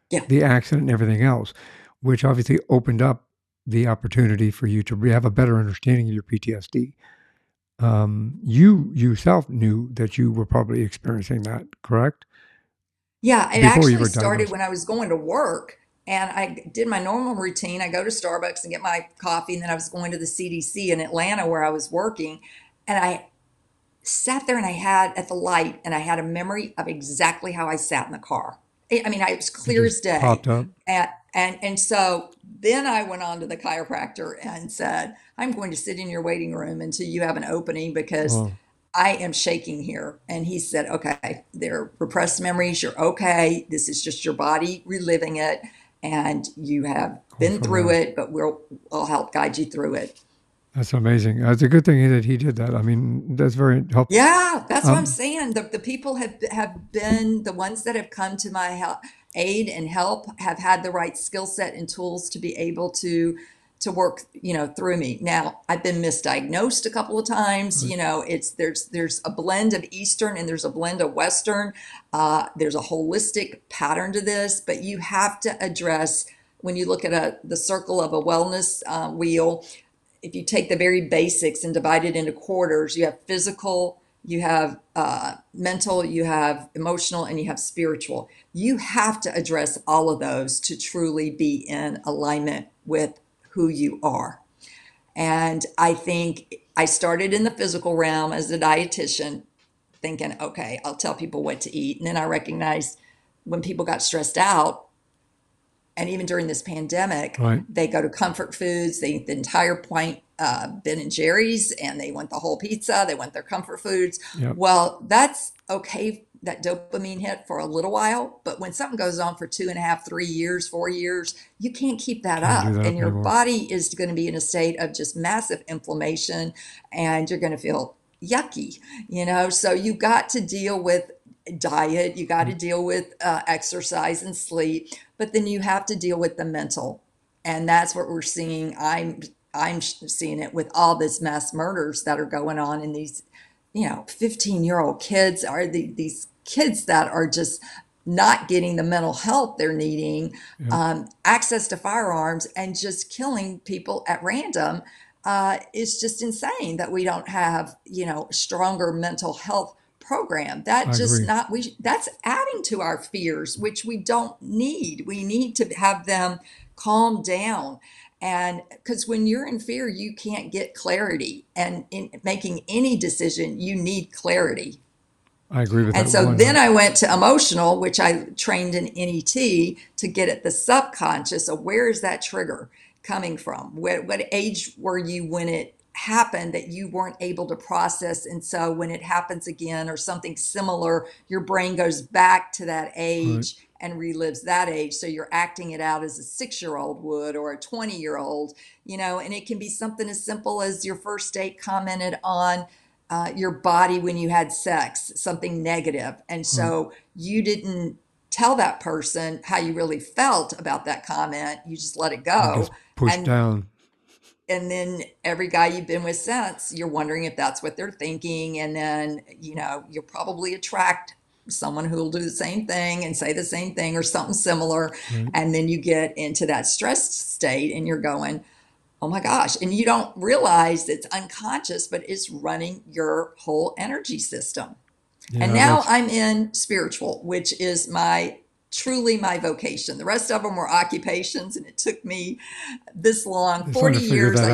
yeah. the accident and everything else, which obviously opened up the opportunity for you to have a better understanding of your PTSD. Um, you yourself knew that you were probably experiencing that, correct? Yeah, it Before actually started when I was going to work and I did my normal routine. I go to Starbucks and get my coffee, and then I was going to the CDC in Atlanta where I was working, and I sat there and I had at the light, and I had a memory of exactly how I sat in the car. I mean, I was clear as day. Popped up. And, and and so then I went on to the chiropractor and said, "I'm going to sit in your waiting room until you have an opening because." Oh. I am shaking here. And he said, okay, they're repressed memories. You're okay. This is just your body reliving it and you have been through it, but we'll, we'll help guide you through it. That's amazing. It's a good thing that he did that. I mean, that's very helpful. Yeah, that's um, what I'm saying. The, the people have have been the ones that have come to my help, aid and help have had the right skill set and tools to be able to to work you know through me. Now i've been misdiagnosed a couple of times you know it's there's there's a blend of eastern and there's a blend of western. Uh, there's a holistic pattern to this but you have to address when you look at a the circle of a wellness uh, wheel if you take the very basics and divide it into quarters you have physical you have uh, mental you have emotional and you have spiritual. You have to address all of those to truly be in alignment with who you are. And I think I started in the physical realm as a dietitian, thinking, okay, I'll tell people what to eat. And then I recognized when people got stressed out, and even during this pandemic, right. they go to comfort foods. They eat the entire point uh, Ben and Jerry's, and they want the whole pizza. They want their comfort foods. Yep. Well, that's okay that dopamine hit for a little while, but when something goes on for two and a half, three years, four years, you can't keep that can't up. That and your anymore. body is going to be in a state of just massive inflammation and you're going to feel yucky, you know? So you got to deal with diet, you got to mm-hmm. deal with uh, exercise and sleep, but then you have to deal with the mental. And that's what we're seeing. I'm I'm seeing it with all this mass murders that are going on in these you know 15 year old kids are the, these kids that are just not getting the mental health they're needing yeah. um, access to firearms and just killing people at random uh, is just insane that we don't have you know stronger mental health program that I just agree. not we that's adding to our fears which we don't need we need to have them calm down and because when you're in fear, you can't get clarity. And in making any decision, you need clarity. I agree with and that. And so then I went to emotional, which I trained in NET to get at the subconscious of where is that trigger coming from? What, what age were you when it happened that you weren't able to process? And so when it happens again or something similar, your brain goes back to that age. Right and relives that age. So you're acting it out as a six year old would or a 20 year old, you know, and it can be something as simple as your first date commented on uh, your body when you had sex, something negative. And so you didn't tell that person how you really felt about that comment. You just let it go. gets pushed And down. And then every guy you've been with since, you're wondering if that's what they're thinking. And then, you know, you'll probably attract someone who will do the same thing and say the same thing or something similar. Right. And then you get into that stressed state and you're going, oh my gosh. And you don't realize it's unconscious, but it's running your whole energy system. And now I'm in spiritual, which is my truly my vocation. The rest of them were occupations, and it took me this long trying 40 years. I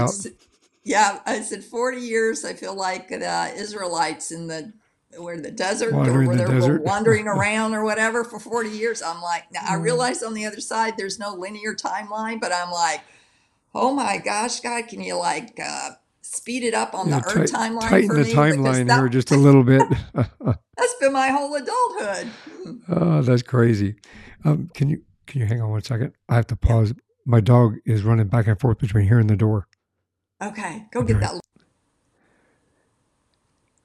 yeah, I said 40 years. I feel like the Israelites in the where the desert or Wandering where the they were wandering <laughs> around or whatever for 40 years. I'm like, now I Mm. realize on the other side there's no linear timeline, but I'm like, oh my gosh, God, can you like uh, speed it up on Yeah, the Earth timeline tighten the me? Timeline that here just a <laughs> little bit. <laughs> that's been my whole adulthood. Oh, that's crazy. Um, can you can you hang on one second? I have to pause. My dog is running back and forth between here and the door. Okay, go get right. that.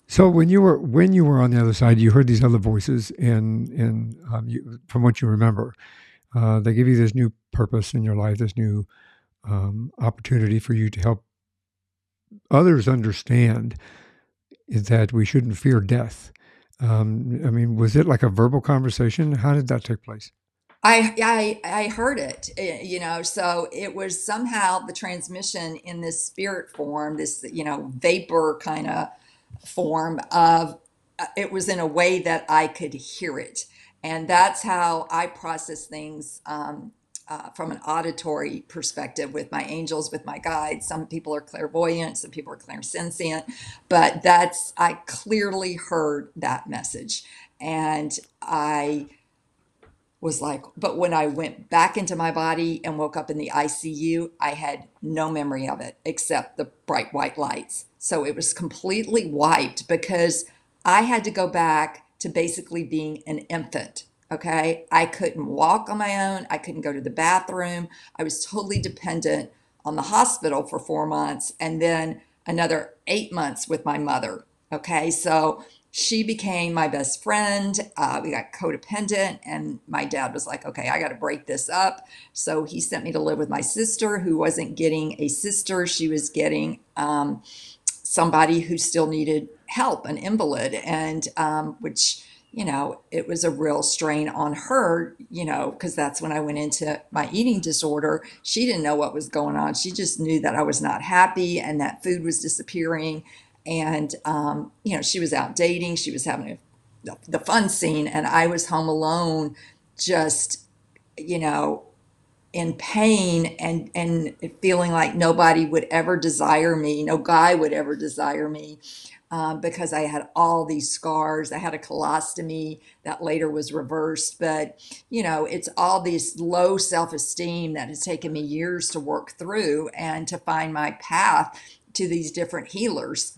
So when you were when you were on the other side, you heard these other voices, and and um, you, from what you remember, uh, they give you this new purpose in your life, this new um, opportunity for you to help others understand that we shouldn't fear death. Um, I mean, was it like a verbal conversation? How did that take place? I, I I heard it, eh, you know. So it was somehow the transmission in this spirit form, this you know vapor kind of form of. uh, It was in a way that I could hear it, and that's how I process things um, uh, from an auditory perspective with my angels, with my guides. Some people are clairvoyant, some people are clairsentient, but that's I clearly heard that message, and I was like, but when I went back into my body and woke up in the ICU, I had no memory of it except the bright white lights. So it was completely wiped because I had to go back to basically being an infant. Okay. I couldn't walk on my own. I couldn't go to the bathroom. I was totally dependent on the hospital for four months and then another eight months with my mother. Okay. So she became my best friend. Uh, we got codependent, and my dad was like, okay, I got to break this up. So he sent me to live with my sister, who wasn't getting a sister. She was getting um, somebody who still needed help, an invalid, and um, which, you know, it was a real strain on her, you know, because that's when I went into my eating disorder. She didn't know what was going on. She just knew that I was not happy and that food was disappearing and um, you know she was out dating she was having a, the, the fun scene and i was home alone just you know in pain and and feeling like nobody would ever desire me no guy would ever desire me um, because i had all these scars i had a colostomy that later was reversed but you know it's all this low self-esteem that has taken me years to work through and to find my path to these different healers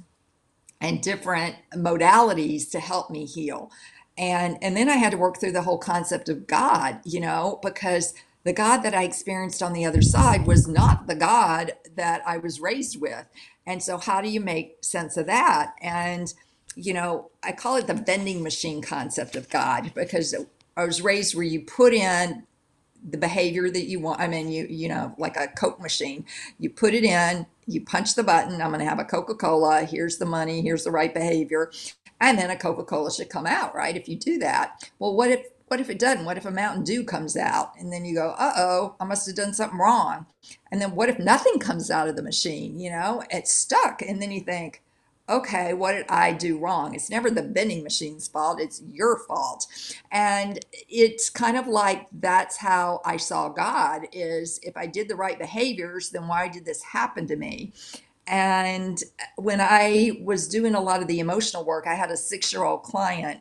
and different modalities to help me heal. And and then I had to work through the whole concept of God, you know, because the God that I experienced on the other side was not the God that I was raised with. And so how do you make sense of that? And you know, I call it the vending machine concept of God because I was raised where you put in the behavior that you want. I mean, you you know, like a Coke machine. You put it in, you punch the button. I'm going to have a Coca Cola. Here's the money. Here's the right behavior, and then a Coca Cola should come out, right? If you do that, well, what if what if it doesn't? What if a Mountain Dew comes out, and then you go, uh oh, I must have done something wrong. And then what if nothing comes out of the machine? You know, it's stuck, and then you think, okay, what did I do wrong? It's never the vending machine's fault, it's your fault. And it's kind of like that's how I saw God is if I did the right behaviors, then why did this happen to me? And when I was doing a lot of the emotional work, I had a six year old client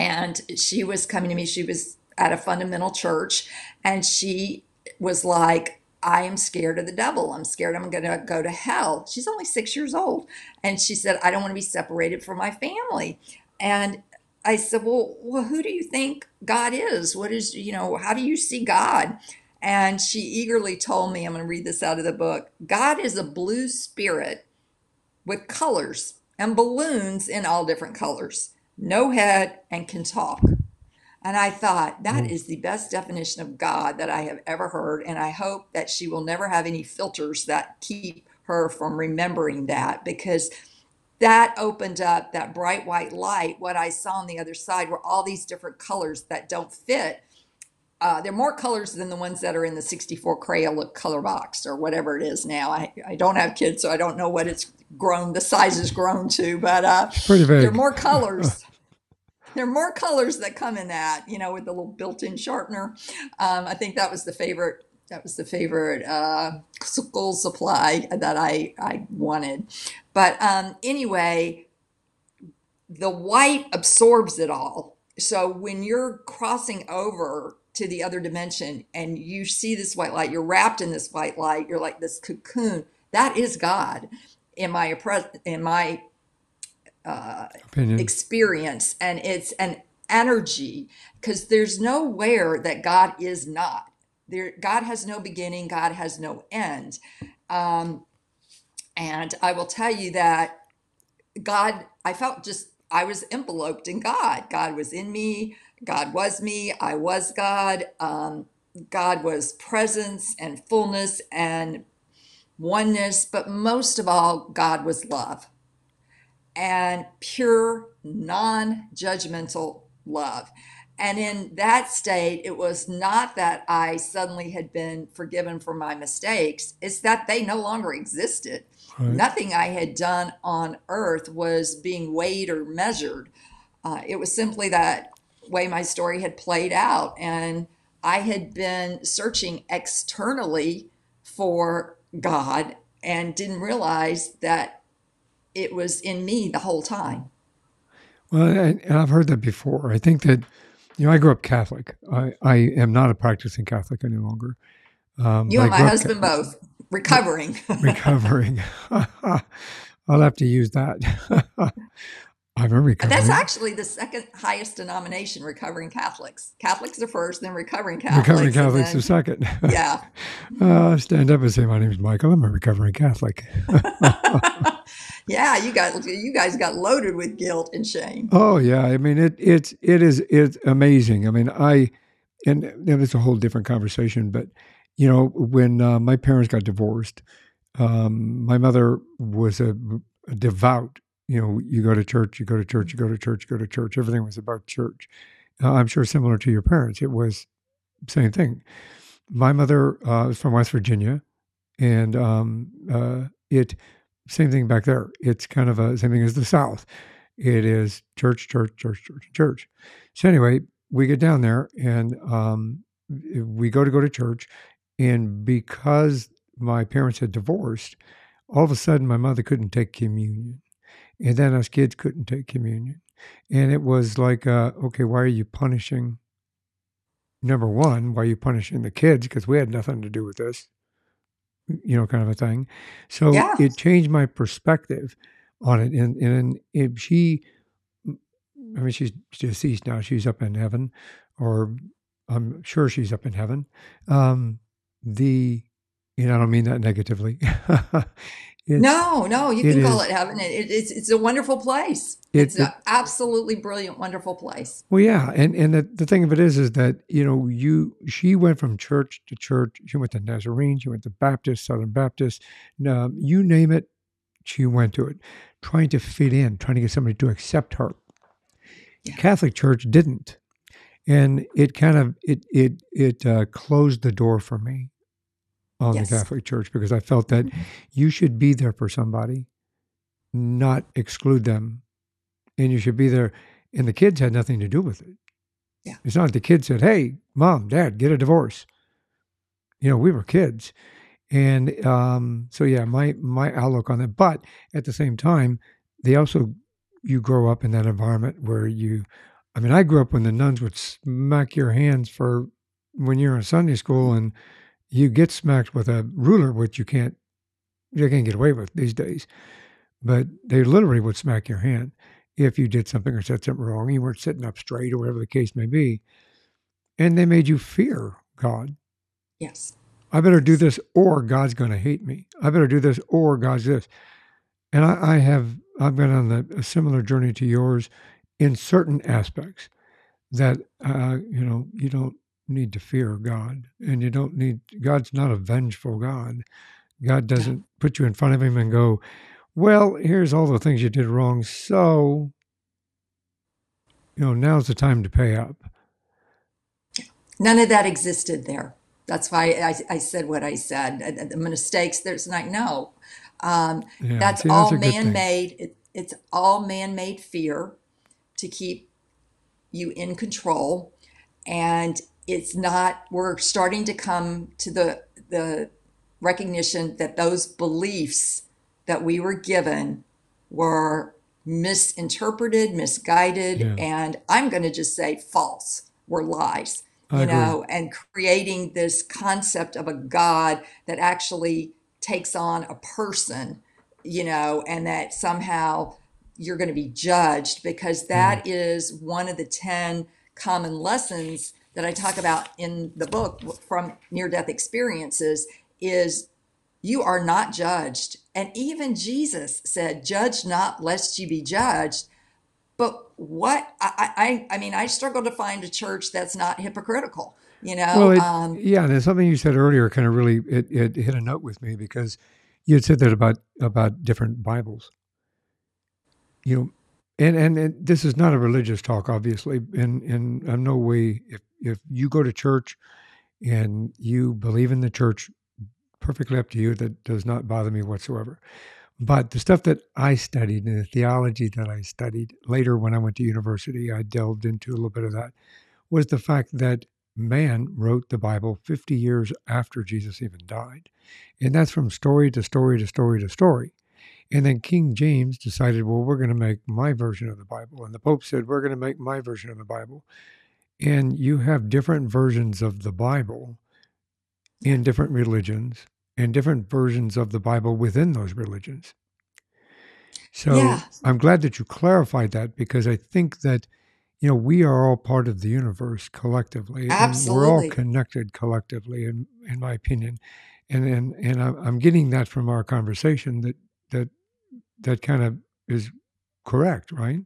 and she was coming to me. She was at a fundamental church and she was like, I am scared of the devil. I'm scared I'm going to go to hell. She's only six years old. And she said, I don't want to be separated from my family. And I said, well, well, who do you think God is? What is, you know, how do you see God? And she eagerly told me, I'm going to read this out of the book God is a blue spirit with colors and balloons in all different colors, no head, and can talk. And I thought, that Mm. the best definition of God that I have ever heard. And I hope that she will never have any filters that keep her from remembering that because that opened up that bright white light. What I saw on the other side were all these different colors that don't fit. Uh, they're more colors than the ones that are in the 64 Crayola color box or whatever it is now. I, I don't have kids, so I don't know what it's grown, the size is grown to, but uh, Pretty there are more colors. <laughs> There are more colors that come in that, you know, with the little built-in sharpener. Um, I think that was the favorite. That was the favorite uh, school supply that I I wanted. But um, anyway, the white absorbs it all. So when you're crossing over to the other dimension and you see this white light, you're wrapped in this white light. You're like this cocoon. That is God in my in my uh, Opinion. experience and it's an energy because there's nowhere that God is not. There, God has no beginning, God has no end. Um, and I will tell you that God, I felt just, I was enveloped in God. God was in me, God was me, I was God. Um, God was presence and fullness and oneness, but most of all, God was love and pure, non judgmental love. And in that state, it was not that I suddenly had been forgiven for my mistakes, it's that they no longer existed. Right. Nothing I had done on earth was being weighed or measured. Uh, it was simply that way my story had played out. And I had been searching externally for God and didn't realize that it was in me the whole time. Well, and, and I've heard that before. I think that, you know, I grew up Catholic. I, I am not a practicing Catholic any longer. Um, You and my husband both recovering. <laughs> Recovering. <laughs> I'll have to use that. <laughs> I'm a recovering. That's actually the second highest denomination, recovering Catholics. Catholics are first, then recovering Catholics. recovering Catholics then- are second. yeah. uh, stand up and say, "My name is Michael. I'm a recovering Catholic." Yeah, you got you guys got loaded with guilt and shame. Oh yeah, I mean it. It's it is it's amazing. I mean I, and was a whole different conversation. But you know when uh, my parents got divorced, um, my mother was a, a devout. You know, you go to church, you go to church, you go to church, you go to church. Everything was about church. Uh, I'm sure similar to your parents, it was same thing. My mother uh, was from West Virginia, and um, uh, it same thing back there. It's kind of a same thing as the South. It is church, church, church, church, church. So anyway, we get down there and um, we go to go to church, and because my parents had divorced, all of a sudden my mother couldn't take communion, and then us kids couldn't take communion, and it was like, uh, okay, why are you punishing? Number one, why are you punishing the kids? Because we had nothing to do with this, you know, kind of a thing. So Yeah. it changed my perspective on it. And and if she, I mean, she's deceased now. She's up in heaven, or I'm sure she's up in heaven. Um, the, you know, I don't mean that negatively. <laughs> It's- no, no, you it can call is- it heaven. It, it- it's it's a wonderful place. It- It's an absolutely brilliant, wonderful place. Well, yeah, and and the, the thing of it is, is that you know, you she went from church to church. She went to Nazarene. She went to Baptist, Southern Baptist. Um, you name it, she went to it, trying to fit in, trying to get somebody to accept her. Yeah. Catholic Church didn't, and it kind of it it it uh, closed the door for me on Yes. the Catholic Church because I felt that you should be there for somebody, not exclude them, and you should be there. And the kids had nothing to do with it. Yeah. It's not the kids said, "Hey, mom, dad, get a divorce." You know, we were kids, and um, so yeah, my my outlook on that. But at the same time, they also you grow up in that environment where you. I mean, I grew up when the nuns would smack your hands for when you're in Sunday school, and you get smacked with a ruler, which you can't you can't get away with these days. But they literally would smack your hand if you did something or said something wrong. You weren't sitting up straight or whatever the case may be. And they made you fear God. Yes. I better do this or God's going to hate me. I better do this or God's this. And I, I have I've been on the, a similar journey to yours in certain aspects that uh, you know you don't need to fear God, and you don't need God's not a vengeful God. God doesn't put you in front of Him and go, "Well, here's all the things you did wrong, so you know now's the time to pay up." None of that existed there. That's why I, I said what I said. The mistakes, there's like, no. Um, Yeah, that's see, that's all man-made. It, it's all man made fear to keep you in control. And it's not, we're starting to come to the, the recognition that those beliefs that we were given were misinterpreted, misguided, Yeah, and I'm going to just say false, were lies, I you agree. know, and creating this concept of a God that actually takes on a person, you know, and that somehow you're going to be judged because Yeah, that is one of the 10 common lessons that I talk about in the book from near death experiences is you are not judged. And even Jesus said, Judge not, lest you be judged. But what I, I, I mean, I struggle to find a church that's not hypocritical, you Well, know? it Um, yeah, and there's something you said earlier kind of really it, it hit a note with me because you had said that about about different Bibles. You know, and and, and this is not a religious talk, obviously. In in in no way, if if you go to church and you believe in the church, perfectly up to you. That does not bother me whatsoever. But the stuff that I studied and the theology that I studied later when I went to university, I delved into a little bit of that was the fact that man wrote the Bible 50 years after Jesus even died. And that's from story to story to story to story. And then King James decided, well, we're going to make my version of the Bible. And the Pope said, we're going to make my version of the Bible. And you have different versions of the Bible in different religions and different versions of the Bible within those religions. So yeah, I'm glad that you clarified that because I think that, you know, we are all part of the universe collectively and we're all connected collectively, in, in my opinion. And, and, and I'm I'm getting that from our conversation that, that, that kind of is correct, right?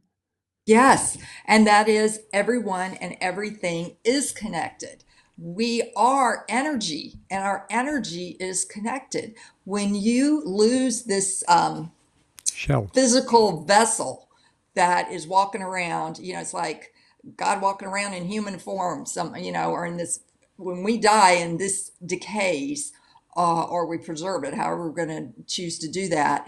Yes, and that is everyone and everything is connected. We are energy, and our energy is connected. When you lose this um, Shell. physical vessel that is walking around, you know, it's like God walking around in human form, some, you know, or in this, when we die and this decays, uh, or we preserve it, however we're going to choose to do that.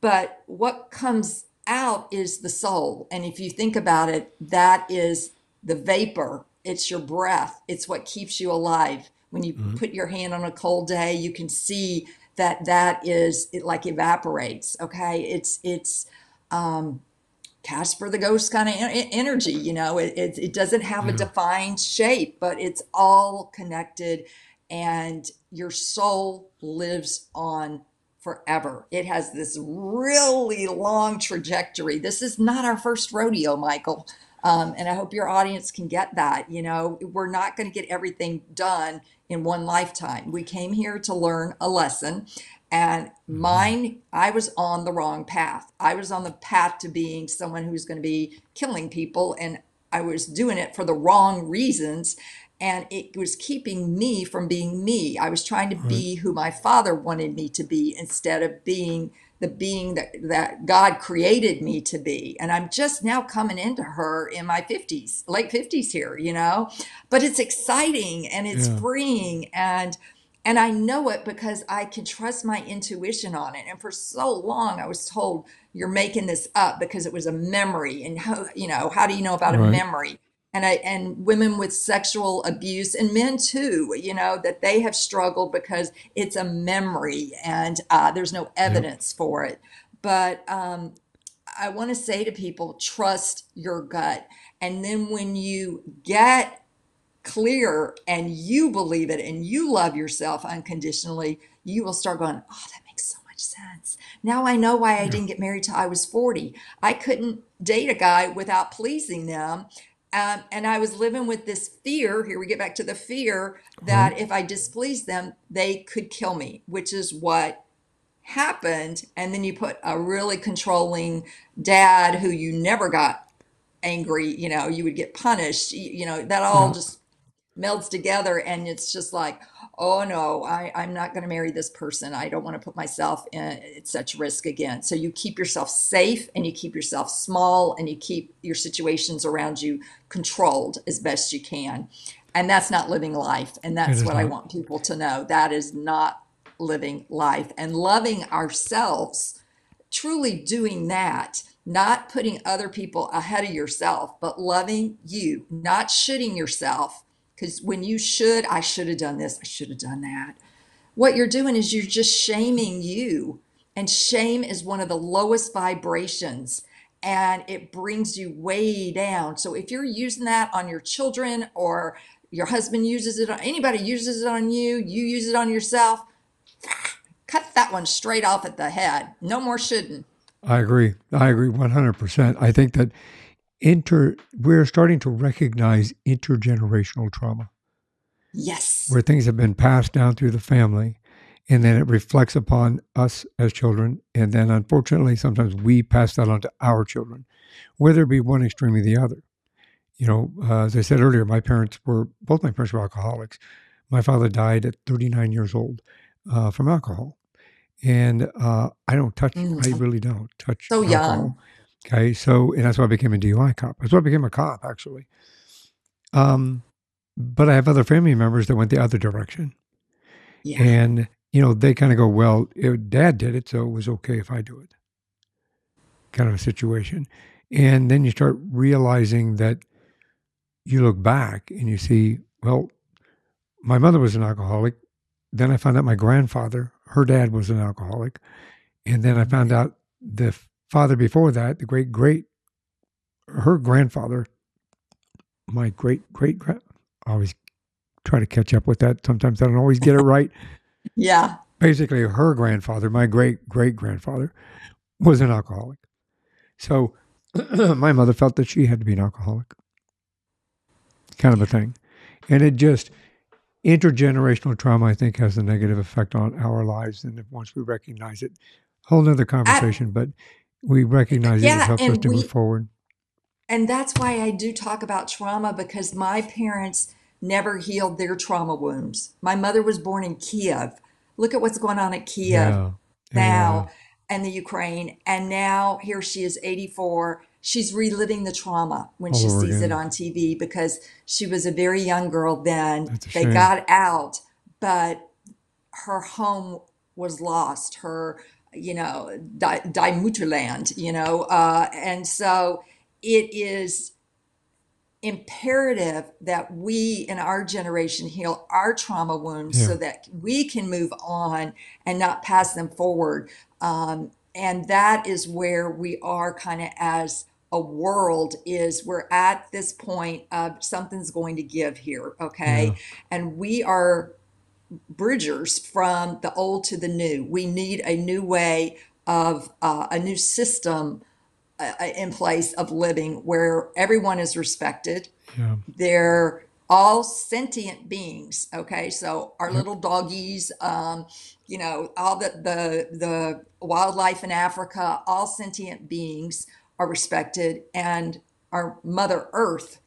But what comes out is the soul. And if you think about it, that is the vapor, it's your breath, it's what keeps you alive. When you Mhm. put your hand on a cold day, you can see that that is it like evaporates okay it's it's um casper the ghost kind of energy you know it, it, it doesn't have a defined shape but it's all connected and your soul lives on forever. It has this really long trajectory. This is not our first rodeo michael. Um, and i hope your audience can get that you know we're not going to get everything done in one lifetime. We came here to learn a lesson and Mhm. mine i was on the wrong path. I was on the path to being someone who's going to be killing people and i was doing it for the wrong reasons and it was keeping me from being me i was trying to Right. be who my father wanted me to be instead of being the being that, that god created me to be and i'm just now coming into her in my 50s late 50s here you know but it's exciting and it's Yeah. freeing and and I know it because I can trust my intuition on it. And for so long, I was told you're making this up because it was a memory. And how, you know, how do you know about a memory? And I, and women with sexual abuse and men too, you know, that they have struggled because it's a memory and uh, there's no Yep. evidence for it. But um, I want to say to people, trust your gut. And then when you get clear and you believe it and you love yourself unconditionally, you will start going, Oh, that makes so much sense. Now I know why I Yeah. didn't get married till I was 40. I couldn't date a guy without pleasing them. Um, and I was living with this fear. Here we get back to the fear that if I displeased them, they could kill me, which is what happened and then you put a really controlling dad who you never got angry you know you would get punished you, you know that all Yeah. just melds together and it's just like oh no I, i'm not going to marry this person. I don't want to put myself in at such risk again. So you keep yourself safe and you keep yourself small and you keep your situations around you controlled as best you can. And that's not living life and that's what i want people to know. That is not living life. And loving ourselves truly doing that, not putting other people ahead of yourself, but loving you, not shooting yourself. Because when you should, I should have done this, I should have done that. What you're doing is you're just shaming you. And shame is one of the lowest vibrations and it brings you way down. So if you're using that on your children or your husband uses it anybody uses it on you, you use it on yourself, <sniffs> cut that one straight off at the head. No more shouldn't. I agree. I agree 100%. I think that inter we're starting to recognize intergenerational trauma. Yes. where things have been passed down through the family and then it reflects upon us as children and then unfortunately sometimes we pass that on to our children whether it be one extreme or the other. You know uh, as i said earlier my parents were both my parents were alcoholics. My father died at 39 years old uh, from alcohol and uh, i don't touch Mm, i really don't touch so young. Okay so and that's why i became a dui cop. That's why i became a cop actually. Um, but i have other family members that went the other direction. Yeah. and you know they kind of go well it, dad did it so it was okay if i do it. Kind of a situation. And then you start realizing that you look back and you see well my mother was an alcoholic. Then i found out my grandfather her dad was an alcoholic. And then i found out the father before that the great great her grandfather my great great grand I always try to catch up with that sometimes i don't always get it <laughs> right Yeah. basically her grandfather, my great great grandfather, was an alcoholic. So <clears throat> my mother felt that she had to be an alcoholic, kind of a thing. And it just, intergenerational trauma, I think, has a negative effect on our lives. And if once we recognize it, whole nother I, conversation, but we recognize it, it yeah. helps us to move forward. and that's why I do talk about trauma because my parents never healed their trauma wounds. My mother was born in Kiev. Look at what's going on at Kiev Yeah. Yeah. now and the Ukraine. And now here she is 84. She's reliving the trauma when All she oh, over sees it on TV because she was a very young girl then. They shame. got out, but her home was lost. Her, you know, die, die Mutterland, you know. Uh, and so it is imperative that we in our generation heal our trauma wounds Yeah. so that we can move on and not pass them forward. Um, and that is where we are kind of as a world is we're at this point of something's going to give here Yeah. okay and we are bridgers from the old to the new we need a new way of uh, a new system uh, in place of living where everyone is respected Yeah. they're all sentient beings okay so our Yep. little doggies um, you know all the, the the wildlife in africa all sentient beings are respected and our mother earth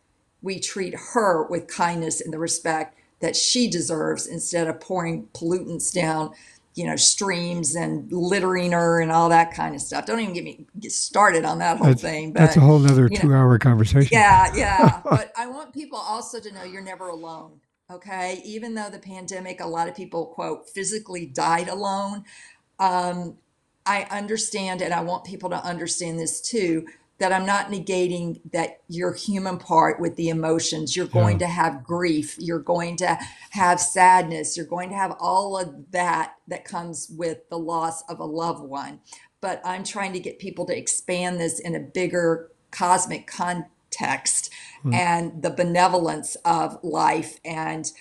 we treat her with kindness and the respect that she deserves instead of pouring pollutants down you know streams and littering her and all that kind of stuff don't even get me get started on that whole That's, thing that's a whole nother you know two hour conversation. yeah, yeah. <laughs> But I want people also to know you're never alone. Okay. Even though the pandemic, a lot of people, quote, physically died alone. Um, I understand, and I want people to understand this too, that I'm not negating that your human part with the emotions. You're Yeah. going to have grief. You're going to have sadness. You're going to have all of that that comes with the loss of a loved one. But I'm trying to get people to expand this in a bigger cosmic context Hmm. and the benevolence of life and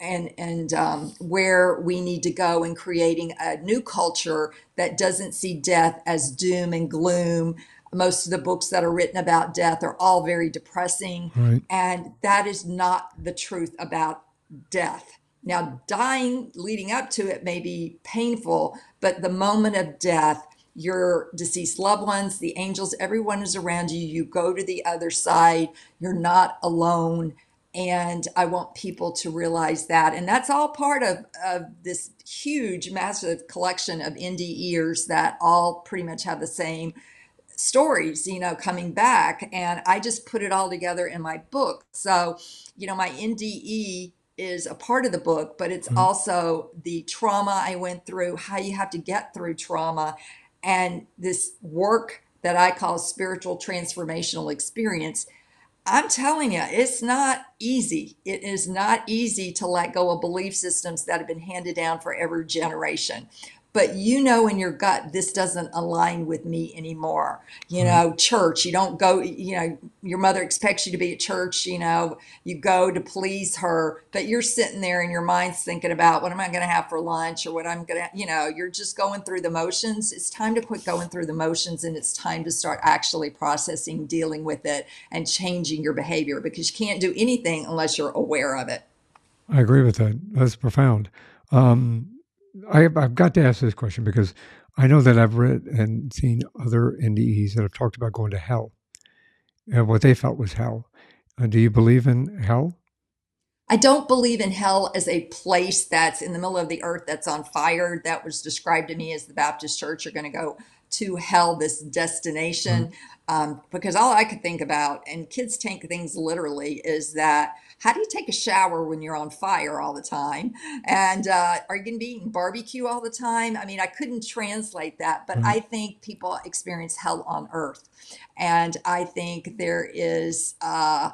and and um, where we need to go in creating a new culture that doesn't see death as doom and gloom. Most of the books that are written about death are all very depressing, Right. and that is not the truth about death. Now, dying leading up to it may be painful, but the moment of death, your deceased loved ones, the angels, everyone is around you. You go to the other side. You're not alone. And I want people to realize that. And that's all part of, of this huge, massive collection of indie NDEers that all pretty much have the same stories, you know, coming back. And I just put it all together in my book. So, you know, my NDE is a part of the book, but it's mm-hmm. also the trauma I went through, how you have to get through trauma, and this work that I call spiritual transformational experience. I'm telling you, it's not easy. It is not easy to let go of belief systems that have been handed down for every generation but you know in your gut this doesn't align with me anymore. You know church you don't go you know your mother expects you to be at church you know you go to please her but you're sitting there and your mind's thinking about what am i going to have for lunch or what i'm going to you know you're just going through the motions. It's time to quit going through the motions and it's time to start actually processing dealing with it and changing your behavior because you can't do anything unless you're aware of it. I agree with that. That's profound. Um, I, I've got to ask this question because I know that I've read and seen other NDEs that have talked about going to hell and what they felt was hell. Uh, do you believe in hell? I don't believe in hell as a place that's in the middle of the earth that's on fire. That was described to me as the Baptist church are going to go to hell, this destination. Mm-hmm. Um, because all I could think about, and kids take things literally, is that how do you take a shower when you're on fire all the time? And uh, are you going to be eating barbecue all the time? I mean, I couldn't translate that, but mm-hmm. I think people experience hell on earth. And I think there is, uh,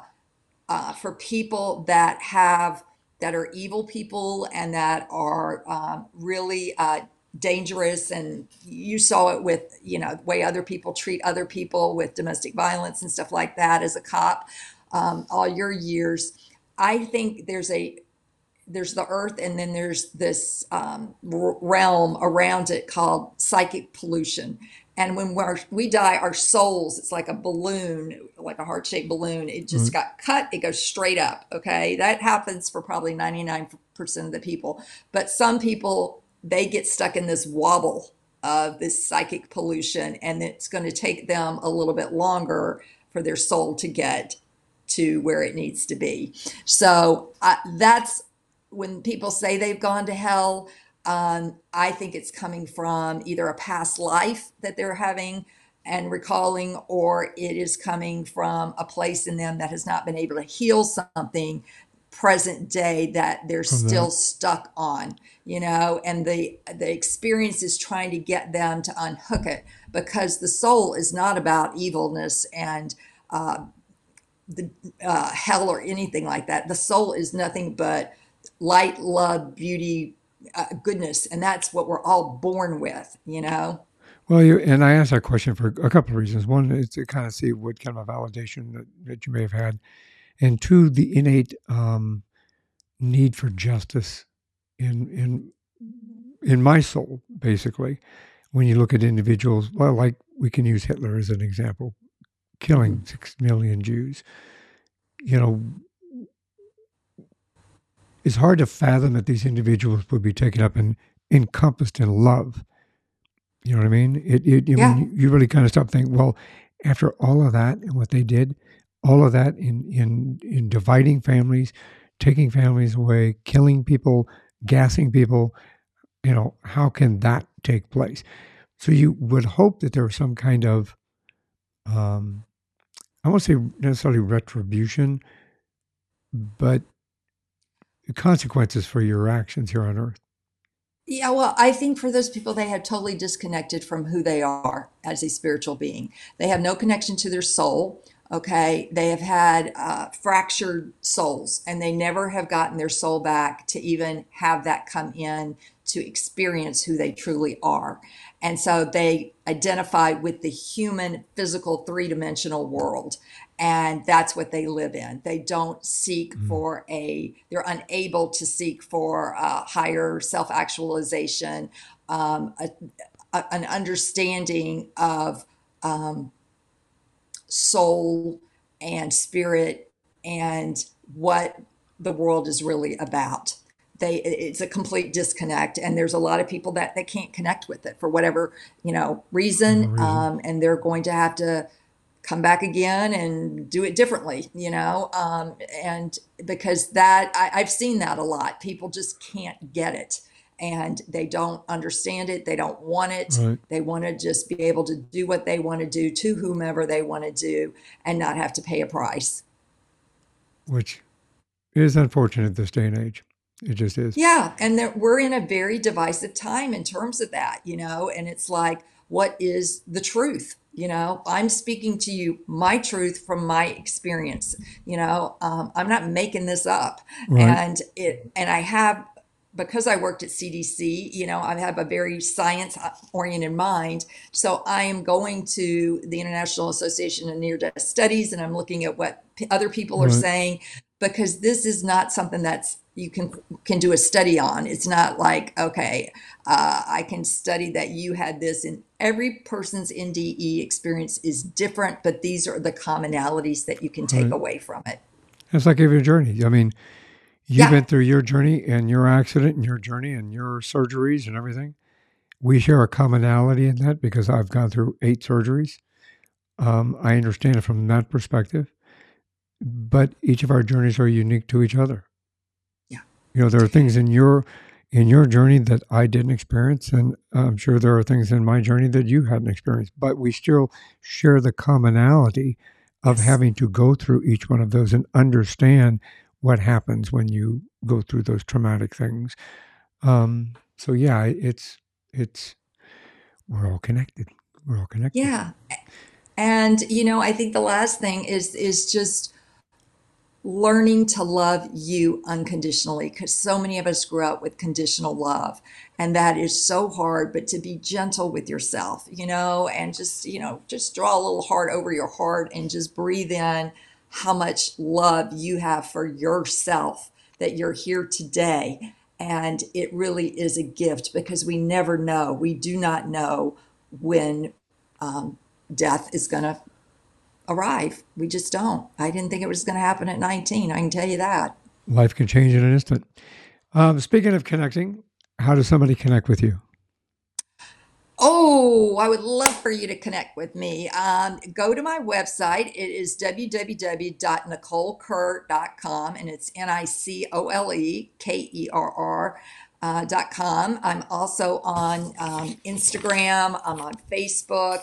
uh, for people that have, that are evil people and that are um, really uh, dangerous and you saw it with you know the way other people treat other people with domestic violence and stuff like that as a cop um, all your years i think there's a there's the earth and then there's this um, realm around it called psychic pollution. And when we're, we die our souls it's like a balloon like a heart-shaped balloon. It just mm-hmm. got cut it goes straight up okay? That happens for probably 99% of the people. But some people they get stuck in this wobble of this psychic pollution and it's going to take them a little bit longer for their soul to get to where it needs to be. So uh, that's when people say they've gone to hell um, i think it's coming from either a past life that they're having and recalling or it is coming from a place in them that has not been able to heal something present day that they're still stuck on you know? And the the experience is trying to get them to unhook it because the soul is not about evilness and uh, the uh, hell or anything like that. The soul is nothing but light love beauty uh, goodness and that's what we're all born with you know? Well, you, and I asked that question for a couple of reasons. One is to kind of see what kind of validation that, that you may have had, and two, the innate um, need for justice in in in my soul, basically, when you look at individuals, well, like we can use Hitler as an example, killing six million Jews. You know, it's hard to fathom that these individuals would be taken up and encompassed in love. You know what I mean? It, it yeah. mean, you really kind of stop thinking, well, after all of that and what they did, all of that in in in dividing families, taking families away, killing people, gassing people, you know, how can that take place? So you would hope that there was some kind of, um, I won't say necessarily retribution, but consequences for your actions here on earth. Yeah, well, I think for those people, they have totally disconnected from who they are as a spiritual being. They have no connection to their soul okay they have had uh, fractured souls and they never have gotten their soul back to even have that come in to experience who they truly are and so they identify with the human physical three-dimensional world and that's what they live in they don't seek mm. for a they're unable to seek for a higher self-actualization um, a, a, an understanding of um, soul and spirit and what the world is really about. They it's a complete disconnect and there's a lot of people that that can't connect with it for whatever you know reason, No reason. um, and they're going to have to come back again and do it differently you know um, and because that I, i've seen that a lot people just can't get it and they don't understand it they don't want it Right. they want to just be able to do what they want to do to whomever they want to do and not have to pay a price Which is unfortunate this day and age. It just is. Yeah, and that we're in a very divisive time in terms of that, you know, and it's like, what is the truth? You know, I'm speaking to you my truth from my experience. You know, um, I'm not making this up, Right. and it, and I have because I worked at CDC. You know, I have a very science oriented mind, so I am going to the International Association of Near Death Studies, and I'm looking at what p- other people are saying because this is not something that's you can can do a study on. It's not like okay, uh, I can study that you had this, and every person's NDE experience is different, but these are the commonalities that you can take Right. away from it. It's like every journey. I mean, you've Yeah, been through your journey and your accident and your journey and your surgeries and everything. We share a commonality in that because I've gone through eight surgeries. Um, I understand it from that perspective, but each of our journeys are unique to each other. You know, there are things in your in your journey that I didn't experience, and I'm sure there are things in my journey that you hadn't experienced. But we still share the commonality of yes, having to go through each one of those and understand what happens when you go through those traumatic things. Um, so yeah, it's it's we're all connected. We're all connected. yeah. And you know, I think the last thing is is just learning to love you unconditionally because so many of us grew up with conditional love and that is so hard but to be gentle with yourself you know and just you know just draw a little heart over your heart and just breathe in how much love you have for yourself that you're here today. And it really is a gift because we never know we do not know when um, death is going to arrive. We just don't. I didn't think it was going to happen at 19. I can tell you that. Life can change in an instant. Um, speaking of connecting, how does somebody connect with you? Oh, I would love for you to connect with me. Um, go to my website. It is www.nicolekerr.com and it's N I C O L E K E R R. Uh, dot com. I'm also on um, Instagram. I'm on Facebook.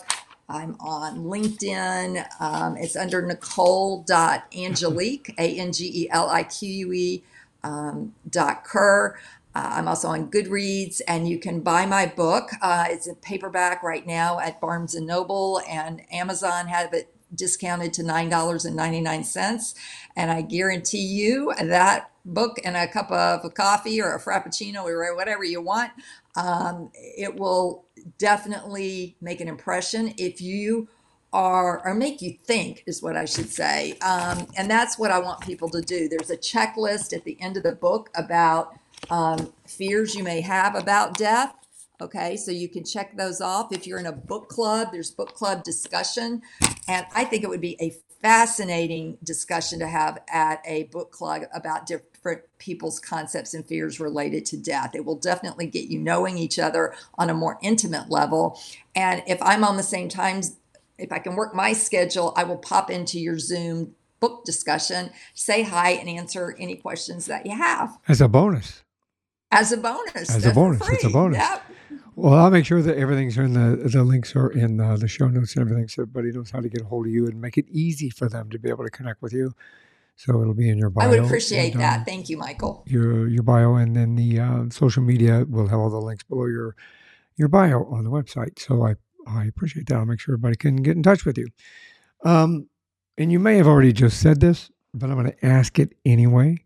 I'm on LinkedIn. Um, it's under Nicole.Angelique, A N G E L I Q U E um, dot Kerr. Uh, I'm also on Goodreads, and you can buy my book. Uh, it's a paperback right now at Barnes and Noble, and Amazon have it discounted to nine dollars and ninety nine cents. And I guarantee you that book and a cup of coffee or a frappuccino or whatever you want, um, it will definitely make an impression if you are or make you think is what i should say. Um, and that's what i want people to do. There's a checklist at the end of the book about um, fears you may have about death. Okay so you can check those off. If you're in a book club there's book club discussion. And i think it would be a fascinating discussion to have at a book club about different people's concepts and fears related to death. It will definitely get you knowing each other on a more intimate level. And if I'm on the same times, if I can work my schedule, I will pop into your Zoom book discussion, say hi, and answer any questions that you have As a bonus. as a bonus. As a bonus. It's a bonus. Yep. Well, I'll make sure that everything's in the the links are in uh, the show notes and everything, so everybody knows how to get a hold of you and make it easy for them to be able to connect with you. So it'll be in your bio. I would appreciate and, that. um, Thank you, Michael. your your bio, and then the uh, social media will have all the links below your your bio on the website. So I I appreciate that. I'll make sure everybody can get in touch with you. Um, and you may have already just said this, but I'm going to ask it anyway.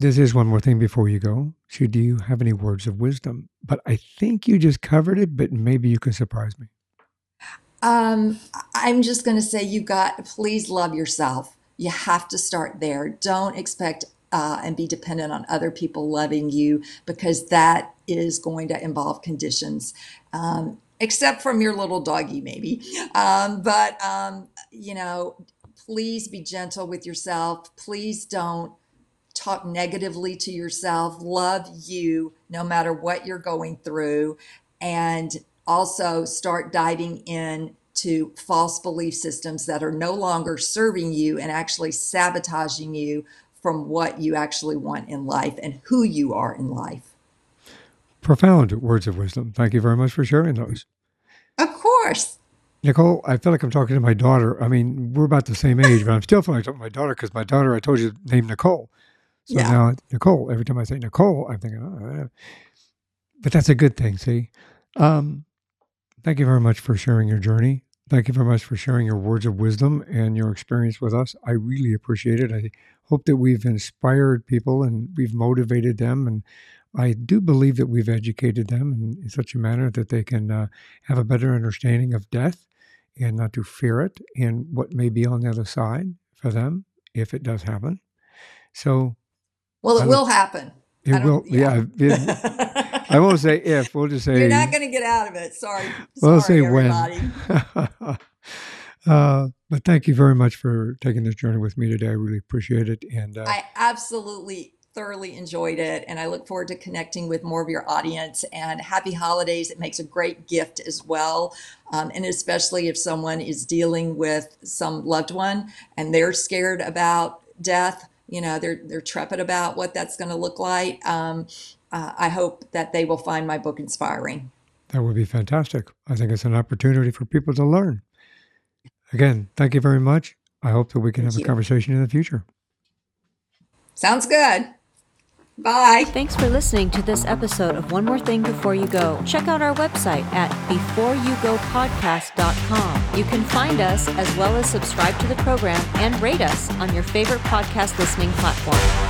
This is one more thing before you go. Should you have any words of wisdom? But I think you just covered it, but maybe you can surprise me. Um, I'm just going to say you got, please love yourself. You have to start there. Don't expect uh, and be dependent on other people loving you because that is going to involve conditions. Um, except from your little doggy, maybe. Um, but, um, you know, please be gentle with yourself. Please don't talk negatively to yourself, love you no matter what you're going through, and also start diving in to false belief systems that are no longer serving you and actually sabotaging you from what you actually want in life and who you are in life. Profound words of wisdom. Thank you very much for sharing those. Of course. Nicole, I feel like I'm talking to my daughter. I mean, we're about the same age, but I'm still feeling like talking to my daughter because my daughter, I told you, named Nicole. So Yeah. now Nicole, every time I say Nicole, I'm thinking, oh, uh," but that's a good thing. See, um, thank you very much for sharing your journey. Thank you very much for sharing your words of wisdom and your experience with us. I really appreciate it. I hope that we've inspired people and we've motivated them. And I do believe that we've educated them in, such a manner that they can uh, have a better understanding of death and not to fear it and what may be on the other side for them if it does happen. So Well, it will happen. It will, yeah. it- I won't say if. We'll just say You're not going to get out of it. Sorry. We'll Sorry, say when. <laughs> uh, but thank you very much for taking this journey with me today. I really appreciate it. And uh, I absolutely thoroughly enjoyed it and I look forward to connecting with more of your audience and happy holidays. It makes a great gift as well. Um, and especially if someone is dealing with some loved one and they're scared about death, you know, they're, they're trepid about what that's going to look like. Um, uh, I hope that they will find my book inspiring. that would be fantastic. I think it's an opportunity for people to learn. Again, thank you very much. I hope that we can Thank have you. a conversation in the future. Sounds good. Bye. Thanks for listening to this episode of One More Thing Before You Go. Check out our website at beforeyougopodcast.com. You can find us as well as subscribe to the program and rate us on your favorite podcast listening platform.